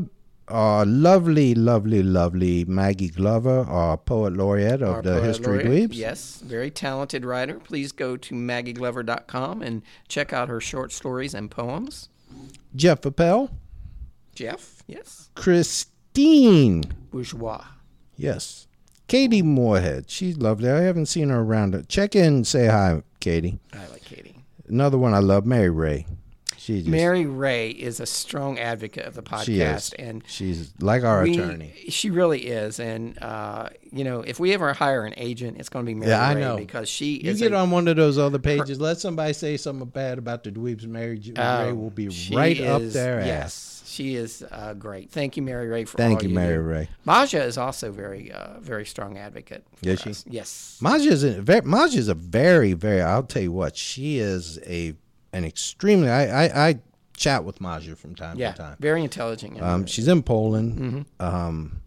our lovely, lovely, lovely Maggie Glover, our poet laureate of Our the History laureate. Dweebs. Yes, very talented writer. Please go to maggieglover.com and check out her short stories and poems. Jeff Appel, Jeff, yes. Christine. Bourgeois. Yes. Katie Moorhead. She's lovely. I haven't seen her around. Check in say hi, Katie. I like Katie. Another one I love, Mary Ray. She just, Mary Ray is a strong advocate of the podcast, she is. and She's like our we- attorney. She really is, and uh, you know, if we ever hire an agent, it's going to be Mary Yeah, I know. because she You is. get a, on one of those other pages, let somebody say something bad about the Dweebs. Mary J- oh, Ray will be right up is- there. Yes, she is uh, great. Thank you, Mary Ray, for Thank all you, you Mary do. Ray. Maja is also very, uh, very strong advocate. Is she? Yes. Maja's a very, Maja's a very, very. I'll tell you what, she is a an extremely. I I, I chat with Maja from time Yeah. to time. Very intelligent. young Um, she's in Poland. Mm-hmm. Um,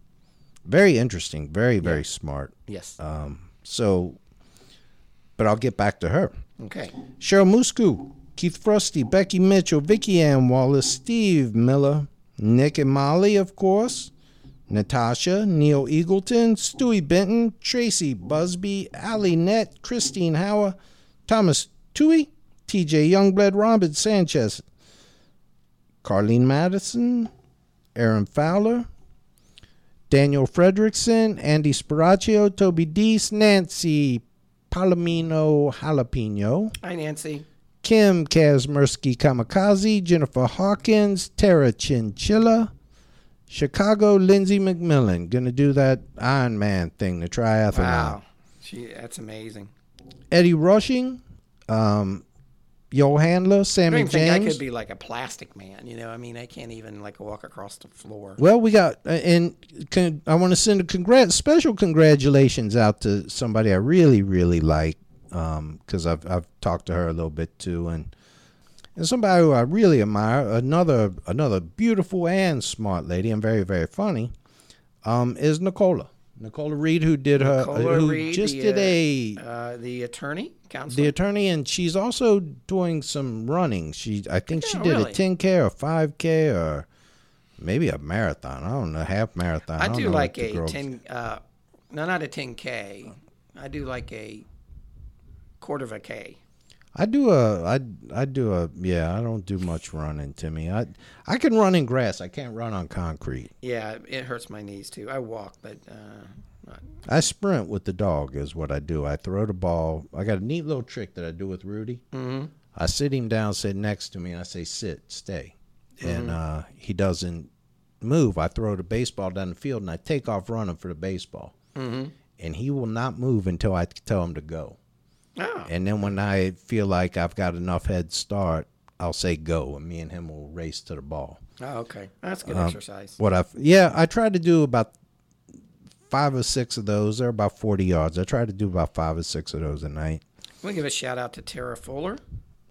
very interesting. Very very smart. yes. Um, so, but I'll get back to her. okay. Cheryl Musku, Keith Frosty, Becky Mitchell, Vicky Ann Wallace, Steve Miller, Nick and Molly, of course, Natasha, Neil Eagleton, Stewie Benton, Tracy Busby, Allie Nett, Christine Hauer, Thomas Tui, TJ Youngblood, Robin Sanchez, Carlene Madison, Aaron Fowler, Daniel Fredrickson, Andy Sparaccio, Toby Deese, Nancy Palomino Jalapeno, Hi, Nancy. Kim Kazmersky Kamikaze, Jennifer Hawkins, Tara Chinchilla, Chicago Lindsay McMillan. Gonna do that Iron Man thing, the triathlon. Wow. She. That's amazing. Eddie Rushing, um, Yo Handler, I Sammy don't even think I could be like a plastic man. You know, I mean, I can't even like walk across the floor. Well, we got, uh, and con- I want to send a congrat, special congratulations out to somebody I really, really like, because I've I've talked to her a little bit too, and and somebody who I really admire, another another beautiful and smart lady, and very very funny, um, is Nicola. Nicola Reed, who did her, Nicola who Reed, just the, did uh, a Uh, the attorney, counsel. the attorney, and she's also doing some running. She, I think she did really? a 10k or 5k or maybe a marathon. I don't know, half marathon. I don't do like a girl- ten. Uh, no, not a ten k. I do like a quarter of a k. I do a, I, I do a, yeah. I don't do much running, Timmy. I, I can run in grass. I can't run on concrete. Yeah, it hurts my knees too. I walk, but uh, not. I sprint with the dog is what I do. I throw the ball. I got a neat little trick that I do with Rudy. Mm-hmm. I sit him down, sit next to me, and I say, "Sit, stay," and uh, he doesn't move. I throw the baseball down the field, and I take off running for the baseball, mm-hmm. and he will not move until I tell him to go. Oh, And then when I feel like I've got enough head start, I'll say go, and me and him will race to the ball. oh, okay, that's good Um, exercise. What I yeah, I try to do about five or six of those. They're about forty yards. I try to do about five or six of those a night. We give a shout out to Tara Fuller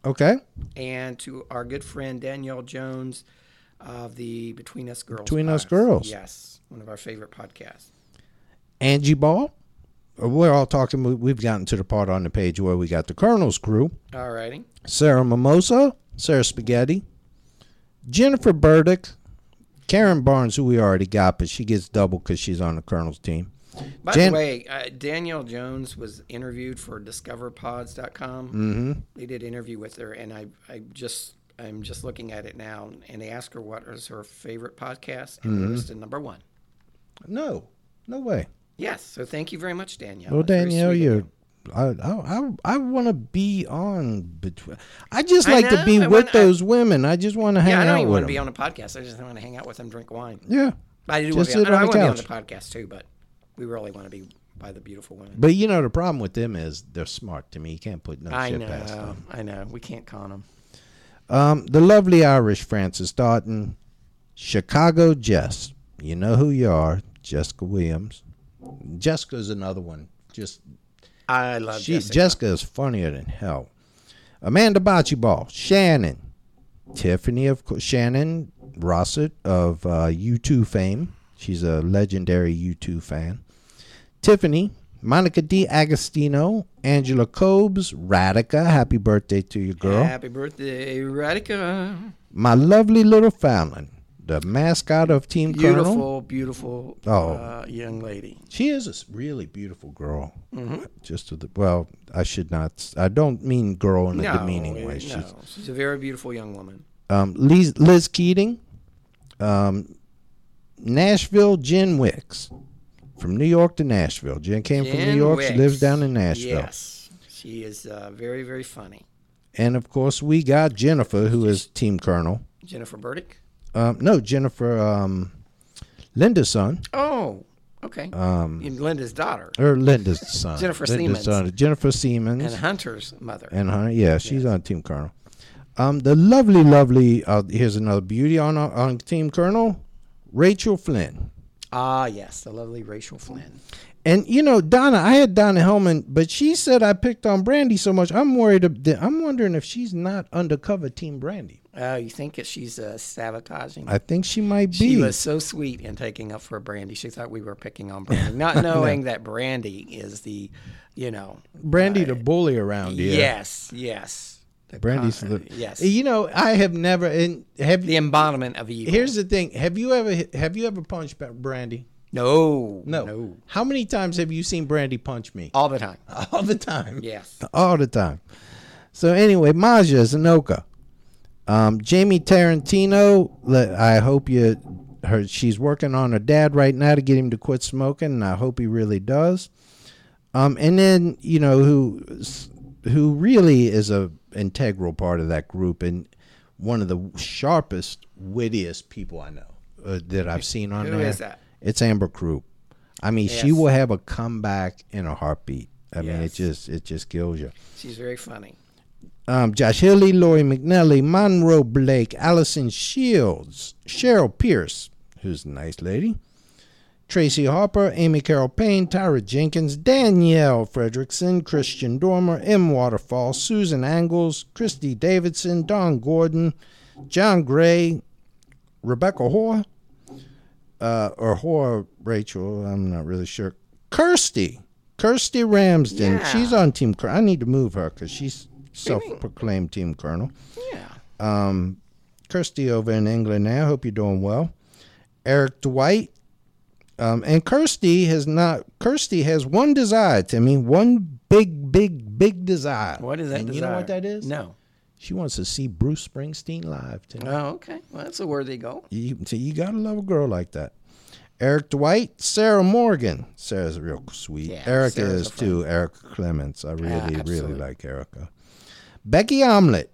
Okay, and to our good friend Danielle Jones of the Between Us Girls. Between Us. Girls. Yes, one of our favorite podcasts. Angie Ball. We're all talking. we- We've gotten to the part on the page where we got the Colonel's crew: All righty. Sarah Mimosa, Sarah Spaghetti, Jennifer Burdick, Karen Barnes, who we already got, but she gets double because she's on the Colonel's team. By Jan- the way, uh, Danielle Jones was interviewed for DiscoverPods.com. Mm-hmm. They did interview with her, and I, I just, I'm just looking at it now, and they asked her what is her favorite podcast, and Mm-hmm. listed number one. No, no way. Yes, so thank you very much, Danielle. Well, Danielle, you're. I I I, I want to be on between. I just I like to be I with I- those women. I just want to hang out. Yeah, I don't with want to be them. on a podcast. I just want to hang out with them, drink wine. yeah, I do Just want to sit be, on, on I want to be on the podcast too, but we really want to be by the beautiful women. but you know the problem with them is they're smart. To me, you can't put no I shit past them. I know. We can't con them. Um, the lovely Irish Frances Darton, Chicago Jess. You know who you are, Jessica Williams. Jessica's another one. Just I love She, Jessica. Jessica. is funnier than hell. Amanda Bocce Shannon, Tiffany of course, Shannon Rossett of uh, U2 fame. She's a legendary U2 fan. Tiffany, Monica D. Agostino, Angela Cobes, Radica. Happy birthday to you, girl. Happy birthday, Radica. My lovely little Fallon, the mascot of Team Colonel. Beautiful, beautiful Oh. uh, young lady. She is a really beautiful girl. Mm-hmm. Just to the well, I should not. I don't mean girl in a No, demeaning eh, way. no, She's she's a very beautiful young woman. um, Liz, Liz Keating, um, Nashville Jen Wicks, from New York to Nashville. Jen came from New Jen York. She lives down in Nashville. Yes, she is uh, very, very funny. And of course, we got Jennifer, who is Team Colonel. Jennifer Burdick. Um, no, Jennifer, um, Linda's son, Oh, okay. Um, Linda's daughter or Linda's son. Jennifer Linda's Siemens. son, Jennifer Siemens. and Hunter's mother. And Hunter, yeah, she's on Team Colonel. Um, the lovely, lovely. Uh, here's another beauty on on Team Colonel, Rachel Flynn. ah, yes, the lovely Rachel Flynn. And you know, Donna, I had Donna Hellman, but she said I picked on Brandy so much. I'm worried. I'm wondering if she's not undercover Team Brandy. Oh, you think that she's uh, sabotaging? I think she might be. She was so sweet in taking up for Brandy. She thought we were picking on Brandy, not knowing that Brandy is the, you know, Brandy the bully around here. yes, yes, the Brandy's con- the yes, You know, I have never. And have the embodiment of evil. here's the thing. Have you ever have you ever punched Brandy? no, No. no, How many times have you seen Brandy punch me? all the time. All the time. Yes, all the time. So anyway, Maja Zanoka, um, Jamie Tarantino. I hope you. Her, she's working on her dad right now to get him to quit smoking, and I hope he really does. Um, and then you know who, who really is a integral part of that group and one of the sharpest, wittiest people I know uh, that I've seen on Who there. is that? It's Amber Croup. I mean, she will have a comeback in a heartbeat. I mean, it just it just kills you she's very funny. Um, Josh Healy, Lori McNally, Monroe Blake, Allison Shields, Cheryl Pierce, who's a nice lady, Tracy Harper, Amy Carol Payne, Tyra Jenkins, Danielle Fredrickson, Christian Dormer, M. Waterfall, Susan Angles, Christy Davidson, Don Gordon, John Gray, Rebecca Hoare, uh, or Whore Rachel. I'm not really sure. Kirsty, Kirsty Ramsden. Yeah. She's on Team. I need to move her because she's self-proclaimed Team Colonel. Yeah. Um, Kirsty over in England now. Hope you're doing well. Eric Dwight. Um, and Kirsty has not. Kirsty has one desire, Timmy. One big, big, big desire. What is that? And you know what that is? No. She wants to see Bruce Springsteen live. Timmy. Oh, okay. Well, that's a worthy goal. You, see, you gotta love a girl like that. Eric Dwight, Sarah Morgan. Sarah's real sweet. Yeah, Erica Sarah's is too. Erica Clements. I really, really like Erica. Becky Omelette.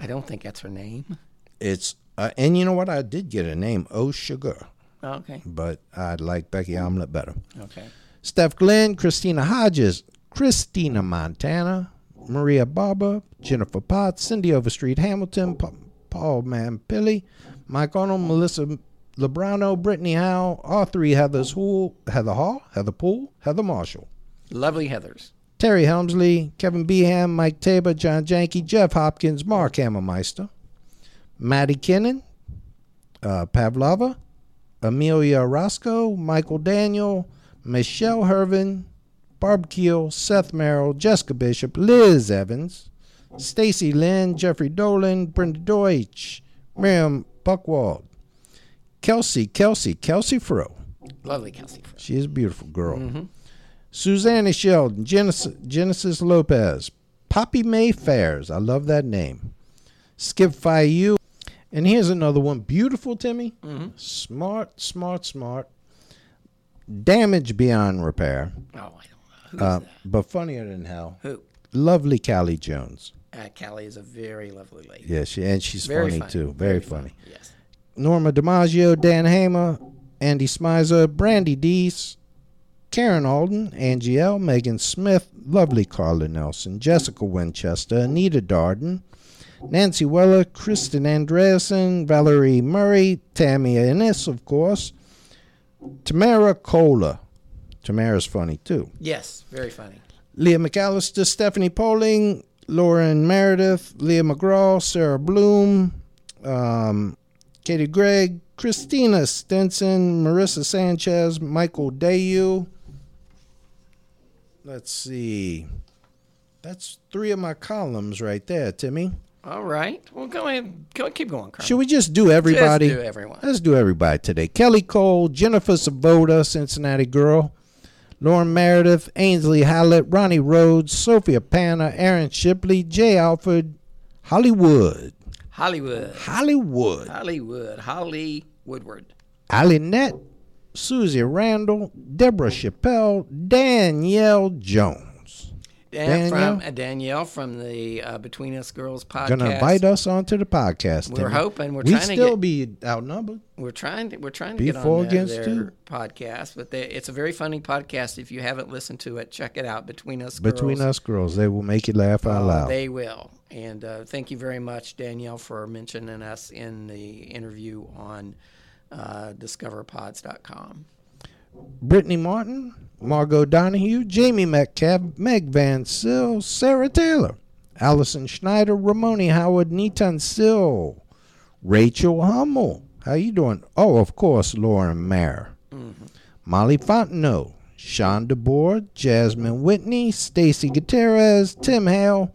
I don't think that's her name. It's uh, and you know what? I did get a name, Oh Sugar, Oh, okay. but I'd like Becky Omelette better. Okay. Steph Glenn, Christina Hodges, Christina Montana, Maria Barber, Jennifer Potts, Cindy Overstreet Hamilton, Pa- Paul Mampilli, Mike Arnold, Melissa Lebrano, Brittany Howe, all three Heather's Hool, Heather Hall, Heather Poole, Heather Marshall, Lovely Heathers. Terry Helmsley, Kevin Beham, Mike Tabor, John Janke, Jeff Hopkins, Mark Hammermeister, Maddie Kinnan, uh, Pavlova, Amelia Roscoe, Michael Daniel, Michelle Hervin, Barb Keel, Seth Merrill, Jessica Bishop, Liz Evans, Stacy Lynn, Jeffrey Dolan, Brenda Deutsch, Miriam Buckwald, Kelsey, Kelsey, Kelsey Fro. Lovely Kelsey. Fro. She is a beautiful girl. Susanna Sheldon, Genesis, Genesis Lopez, Poppy May Fairs. I love that name. Skip Fayu. And here's another one. Beautiful, Timmy. Smart, smart, smart. Damage beyond repair. Oh, I don't know. Who's Uh, that? but funnier than hell. Who? Lovely Callie Jones. Uh, Callie is a very lovely lady. Yeah, she and she's Very funny, funny. too. Very, funny. Yes. Norma DiMaggio, Dan Hamer, Andy Smizer, Brandy Dees, Karen Alden, Angie L, Megan Smith, lovely Carla Nelson, Jessica Winchester, Anita Darden, Nancy Weller, Kristen Andreasen, Valerie Murray, Tammy Ennis, of course, Tamara Kohler. Tamara's funny too. Yes. Very funny. Leah McAllister, Stephanie Poling, Lauren Meredith, Leah McGraw, Sarah Bloom, um, Katie Gregg, Christina Stenson, Marissa Sanchez, Michael Dayu. Let's see. That's three of my columns right there, Timmy. All right. Well, go ahead. Go, keep going, Carl. Should we just do everybody? Let's do everyone. Let's do everybody today. Kelly Cole, Jennifer Savoda, Cincinnati girl. Lauren Meredith, Ainsley Hallett, Ronnie Rhodes, Sophia Panna, Aaron Shipley, Jay Alford, Hollywood. Hollywood. Hollywood. Hollywood. Holly Woodward. Ali Nett, Susie Randall, Deborah Chappelle, Danielle Jones. Dan Danielle? from uh, Danielle from the uh, Between Us Girls podcast. Gonna invite us onto the podcast. We're hoping. We're we trying to We still get- be outnumbered. We're trying to we're trying to Be get on their, their two. podcast, but they, it's a very funny podcast. If you haven't listened to it, check it out. Between us, Between Girls. us girls, they will make you laugh out Uh, loud. They will. And uh, thank you very much, Danielle, for mentioning us in the interview on uh, discoverpods.com. Brittany Martin, Margot Donahue, Jamie Metcalf, Meg Van Sill, Sarah Taylor, Allison Schneider, Ramoni Howard, Neaton Sill, Rachel Hummel. How you doing? Oh, of course, Lauren Mayer. Molly Fontenot, Sean DeBoer, Jasmine Whitney, Stacy Gutierrez, Tim Hale,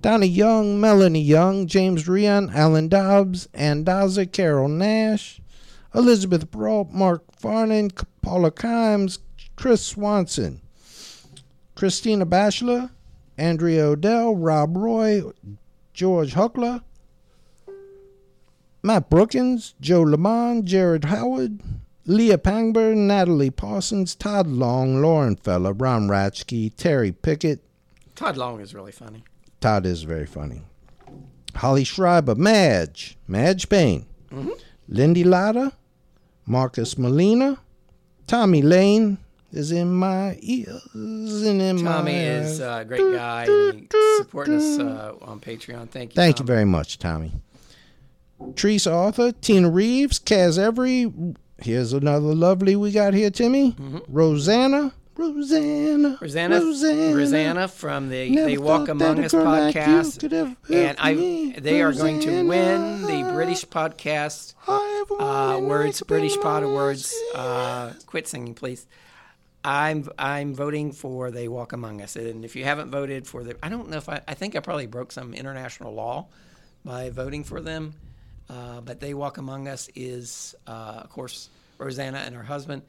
Donna Young, Melanie Young, James Rion, Alan Dobbs, Andaza, Carol Nash, Elizabeth Brault, Mark Farnan, Paula Kimes, Chris Swanson, Christina Bachelor, Andrea Odell, Rob Roy, George Huckler, Matt Brookins, Joe Lamont, Jared Howard, Leah Pangburn, Natalie Parsons, Todd Long, Lauren Feller, Ron Ratchke, Terry Pickett, Todd Long is really funny. Todd is very funny. Holly Schreiber, Madge, Madge Payne, mm-hmm. Lindy Latta, Marcus Molina, Tommy Lane is in my ears and in my Tommy is a great guy he's supporting us uh, on Patreon. Thank you. Thank you very much, Tommy. Teresa Arthur, Tina Reeves, Kaz Every. Here's another lovely we got here, Timmy. Rosanna, Rosanna, Rosanna, Rosanna, Rosanna from the They Walk Among Us girl like podcast, and I they are going to win the British podcast I uh, words, British Pod Awards. Uh, quit singing, please. I'm I'm voting for They Walk Among Us, and if you haven't voted for the, I don't know if I I think I probably broke some international law by voting for them, uh, but They Walk Among Us is uh, of course Rosanna and her husband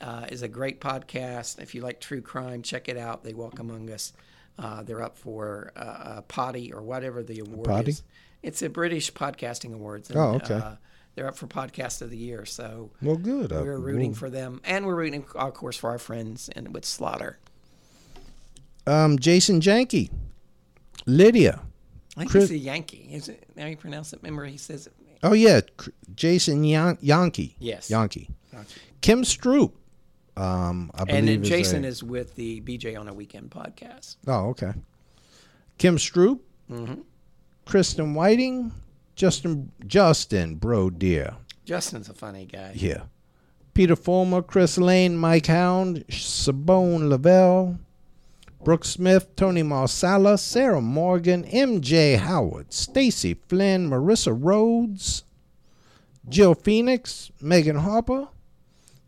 uh, is a great podcast. If you like true crime, check it out. They Walk Among Us. Uh, they're up for uh, a potty or whatever the award Potty? is. It's a British podcasting awards. And, Oh, okay. Uh, they're up for podcast of the year, so Well, good. Uh, we're rooting well, for them, and we're rooting, of course, for our friends and with Slaughter. Um, Jason Janke, Lydia. I think Chris- he's a Yankee. Is it how you pronounce it? Remember, he says it. Oh yeah, Jason Yan- Yankee. Yes. Yankee. Kim Stroop. Um, I And believe then is Jason a- is with the BJ on a Weekend podcast. Oh, okay. Kim Stroop. Mm-hmm. Kristen Whiting. Justin Justin Bro Dear. Justin's a funny guy. Yeah. Peter Fulmer, Chris Lane, Mike Hound, Sabone Lavelle, Brooke Smith, Tony Marsala, Sarah Morgan, MJ Howard, Stacy Flynn, Marissa Rhodes, Jill Phoenix, Megan Harper,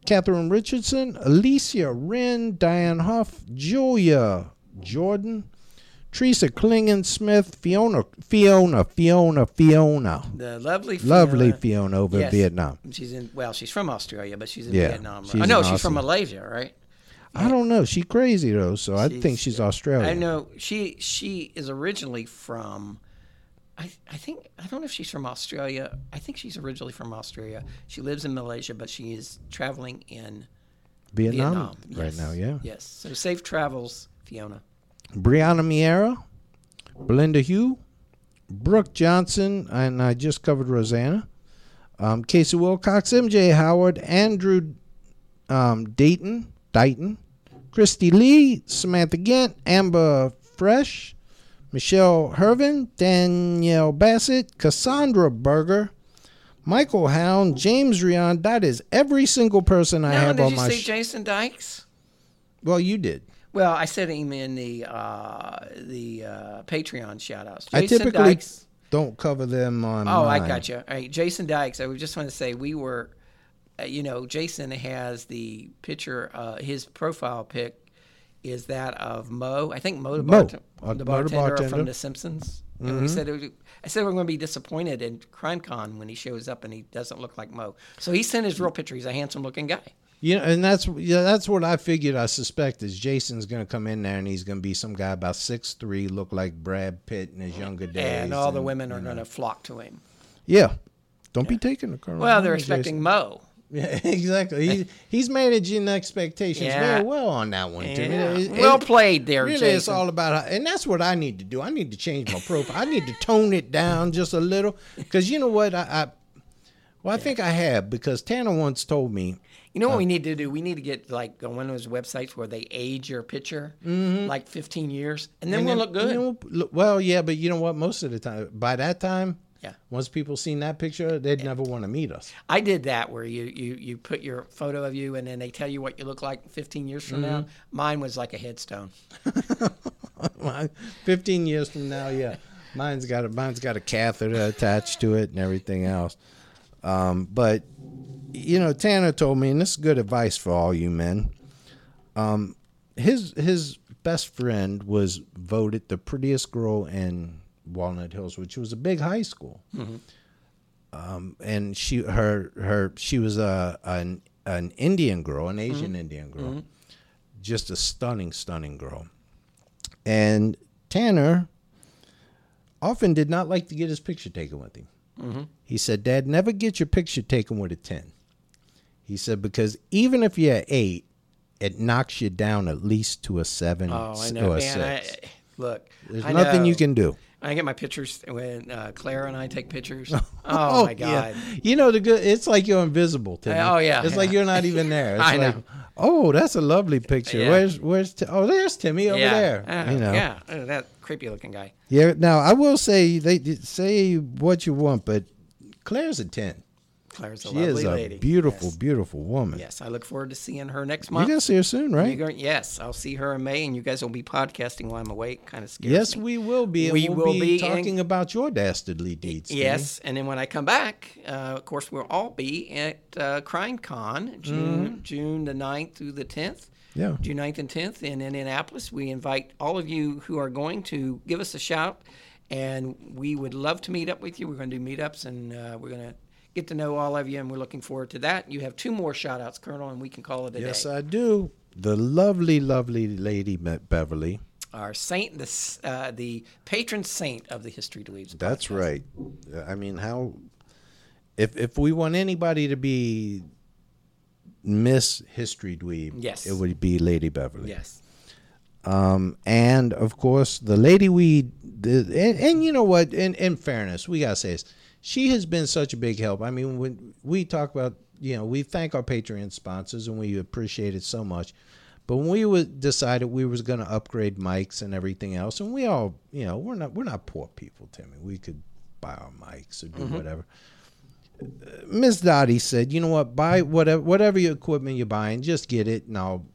Catherine Richardson, Alicia Wren, Diane Huff, Julia Jordan, Teresa Klingen Smith, Fiona, Fiona, Fiona, Fiona. The lovely, Fiona, Lovely Fiona over in Vietnam. She's in. Well, she's from Australia, but she's in Yeah, Vietnam. she's oh no, she's from Malaysia, right? I don't know. She crazy though, so I think She's- she's Australian. I know she she is originally from. I, I think I don't know if she's from Australia. I think she's originally from Australia. She lives in Malaysia, but she is traveling in Vietnam, Vietnam right Yes. now. Yeah. Yes. So safe travels, Fiona. Brianna Miera, Belinda Hugh, Brooke Johnson, and I just covered Rosanna. Um, Casey Wilcox, MJ Howard, Andrew um, Dayton, Dighton, Christy Lee, Samantha Gant, Amber Fresh, Michelle Hervin, Danielle Bassett, Cassandra Berger, Michael Hound, James Rion. That is every single person I now, have on my. did you say sh- Jason Dykes? well, you did. Well, I said him in the uh, the uh, Patreon shout outs. I typically Dykes. don't cover them on. Oh, I got you. All right, Jason Dykes. I was just want to say we were, uh, you know, Jason has the picture. Uh, his profile pic is that of Moe. I think Moe, the, Moe, bart- uh, the bartender, bartender. from The Simpsons. And we said, it I said we're going to be disappointed in CrimeCon when he shows up and he doesn't look like Moe. So he sent his real picture. He's a handsome looking guy. You know, and that's yeah, that's what I figured. I suspect is Jason's gonna come in there and he's gonna be some guy about six three, look like Brad Pitt in his younger days, and all the women are you know. going to flock to him. Yeah, don't be taking the current. Well, they're expecting Moe. Yeah, exactly. He's he's managing expectations Yeah. very well on that one. Too. Yeah. It- it- Well played there, Really, it's all about, how, and that's what I need to do. I need to change my profile. I need to tone it down just a little, because you know what? I, I well, I think I have because Tanner once told me You know what we uh, need to do? We need to get like on one of those websites where they age your picture mm-hmm. like 15 years, and then And we'll then, look good. well, yeah, but you know what? Most of the time, by that time, Yeah. once people seen that picture, they'd never want to meet us. I did that where you, you you put your photo of you, and then they tell you what you look like 15 years from now. Mine was like a headstone. Fifteen years from now, yeah, mine's got a mine's got a catheter attached to it and everything else. Um, but you know, Tanner told me, and this is good advice for all you men. Um, his his best friend was voted the prettiest girl in Walnut Hills, which was a big high school. Mm-hmm. Um, and she her her she was a an an Indian girl, an Asian mm-hmm. Indian girl, mm-hmm. just a stunning stunning girl. And Tanner often did not like to get his picture taken with him. He said, Dad, never get your picture taken with a 10. He said, because even if you're eight, it knocks you down at least to a seven Oh, I or a man. I, look, There's I nothing you can do. I get my pictures when uh, Claire and I take pictures. Oh, my god. yeah. You know the good. It's like you're invisible. Timmy. Oh, yeah, It's yeah. like you're not even there. It's I like, know. oh, that's a lovely picture. Yeah. Where's where's oh there's Timmy over there. Uh, you know. Yeah, uh, that creepy looking guy. Yeah. Now I will say they say what you want, but Claire's a ten. Claire's a She lovely is a lady. beautiful, Yes. beautiful woman. Yes, I look forward to seeing her next month. You're gonna see her soon, right? Going- yes, I'll see her in May, and you guys will be podcasting while I'm away. Kind of scares Yes, me. we will be. We we'll will be, be in- talking about your dastardly deeds. Yes, and then when I come back, uh, of course, we'll all be at uh, CrimeCon, June June the 9th through the 10th. Mm-hmm. Yeah. June 9th and 10th in Indianapolis. We invite all of you who are going to give us a shout, and we would love to meet up with you. We're going to do meetups, and uh, we're going to get to know all of you, and we're looking forward to that. You have two more shout outs, Colonel, and we can call it a Yes, day. I do. The lovely, lovely lady Beverly. Our saint, the, uh, the patron saint of the History Dweebs. That's right. I mean, how if if we want anybody to be Miss History Dweeb, Yes. it would be Lady Beverly. Yes. Um, and of course, the lady we the, and, and you know what? In in fairness, we gotta say this. She has been such a big help. I mean, when we talk about you know, we thank our Patreon sponsors and we appreciate it so much. But when we would decided we was going to upgrade mics and everything else, and we all, you know, we're not we're not poor people, Timmy. We could buy our mics or do whatever. Uh, Miss Dottie said, "You know what? Buy whatever whatever your equipment you're buying, just get it, and I'll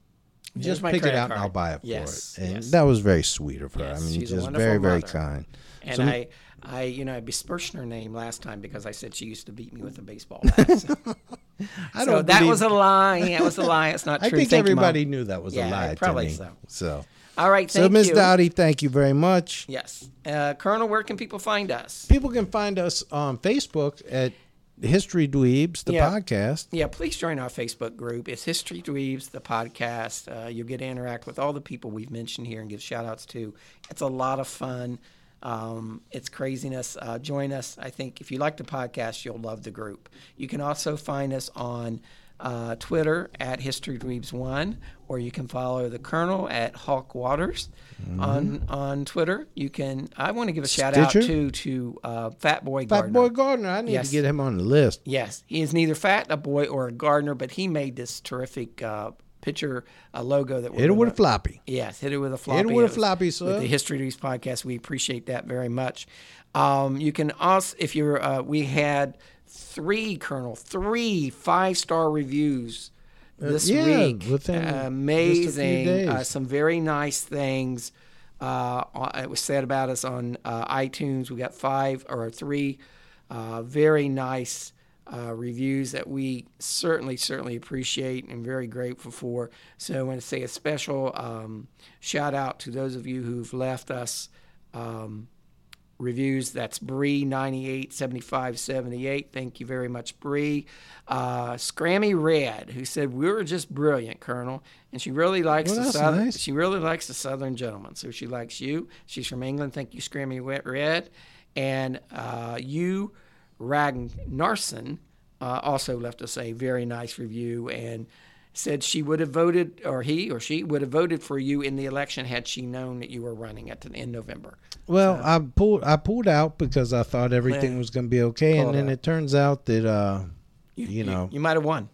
Here's just pick it out and I'll buy it for Yes, it." And yes. that was very sweet of her. Yes, I mean, she's just very very mother. kind. And So- I, I, you know, I besmirched her name last time because I said she used to beat me with a baseball bat. So, I so that believe- was a lie. That was a lie. It's not true. I think Thank you, everybody knew that was Yeah, a lie. probably so. So, All right. so you. Dottie, thank you very much. Yes, uh, Colonel. Where can people find us? People can find us on Facebook at History Dweebs, the Yeah. podcast. Yeah, please join our Facebook group. It's History Dweebs, the podcast. Uh, you'll get to interact with all the people we've mentioned here and give shout outs to. It's a lot of fun. Um, it's craziness. Uh, join us. I think if you like the podcast, you'll love the group. You can also find us on uh, Twitter at History Dweebs One, or you can follow the Colonel at Hawk Waters on on Twitter. You can. I want to give a shout out to to uh, Fat Boy Fat Boy Gardner. I need Yes. to get him on the list. Yes, he is neither fat a boy or a gardener, but he made this terrific uh, picture, a logo that we're Hit it with a floppy. Yes, hit it with a floppy. Hit it with a It floppy, sir. With the History News podcast, we appreciate that very much. Um, you can also, if you're, uh, we had three, Colonel, three five star reviews this Uh, yeah, week. within just a few Amazing. Uh, some very nice things. Uh, it was said about us on uh, iTunes. We got five or three uh, very nice uh, reviews that we certainly, certainly appreciate and very grateful for. So I want to say a special um, shout out to those of you who've left us. Um, reviews. That's Bree ninety eight seventy five seventy eight. Thank you very much, Bree. Uh, Scrammy Red, who said we were just brilliant, Colonel, and she really likes Well, the southern. nice. She really likes the Southern gentleman, so she likes you. She's from England. Thank you, Scrammy Red, and uh, you, Ragnarsson, uh, also left us a very nice review and said she would have voted, or he or she would have voted for you in the election had she known that you were running at the, in November. Well, I pulled I pulled out because I thought everything Yeah. was going to be okay, and then out. it turns out that uh, you, know, you might have won.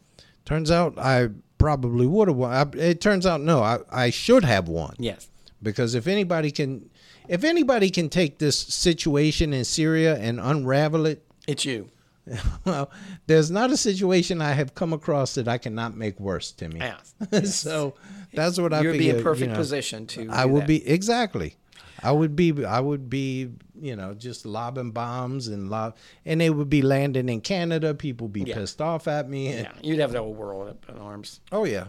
turns out I probably would have won. I, it turns out no, I, I should have won. Yes. because if anybody can if anybody can take this situation in Syria and unravel it It's you. well there's not a situation I have come across that I cannot make worse Timmy Yes. so that's what I You would be in perfect you know, position to. I would that. be exactly I would be I would be you know just lobbing bombs and lob and they would be landing in Canada people be Yeah. pissed off at me and, Yeah, you'd have the whole world up in arms. oh yeah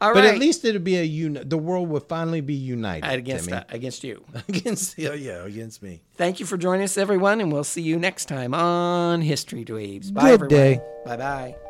All but right. at least it'd be a uni- the world would finally be united against Timmy. that, against you. against yeah, yeah against me Thank you for joining us, everyone, and we'll see you next time on History Dweebs. Bye, Good everyone. day. Bye bye.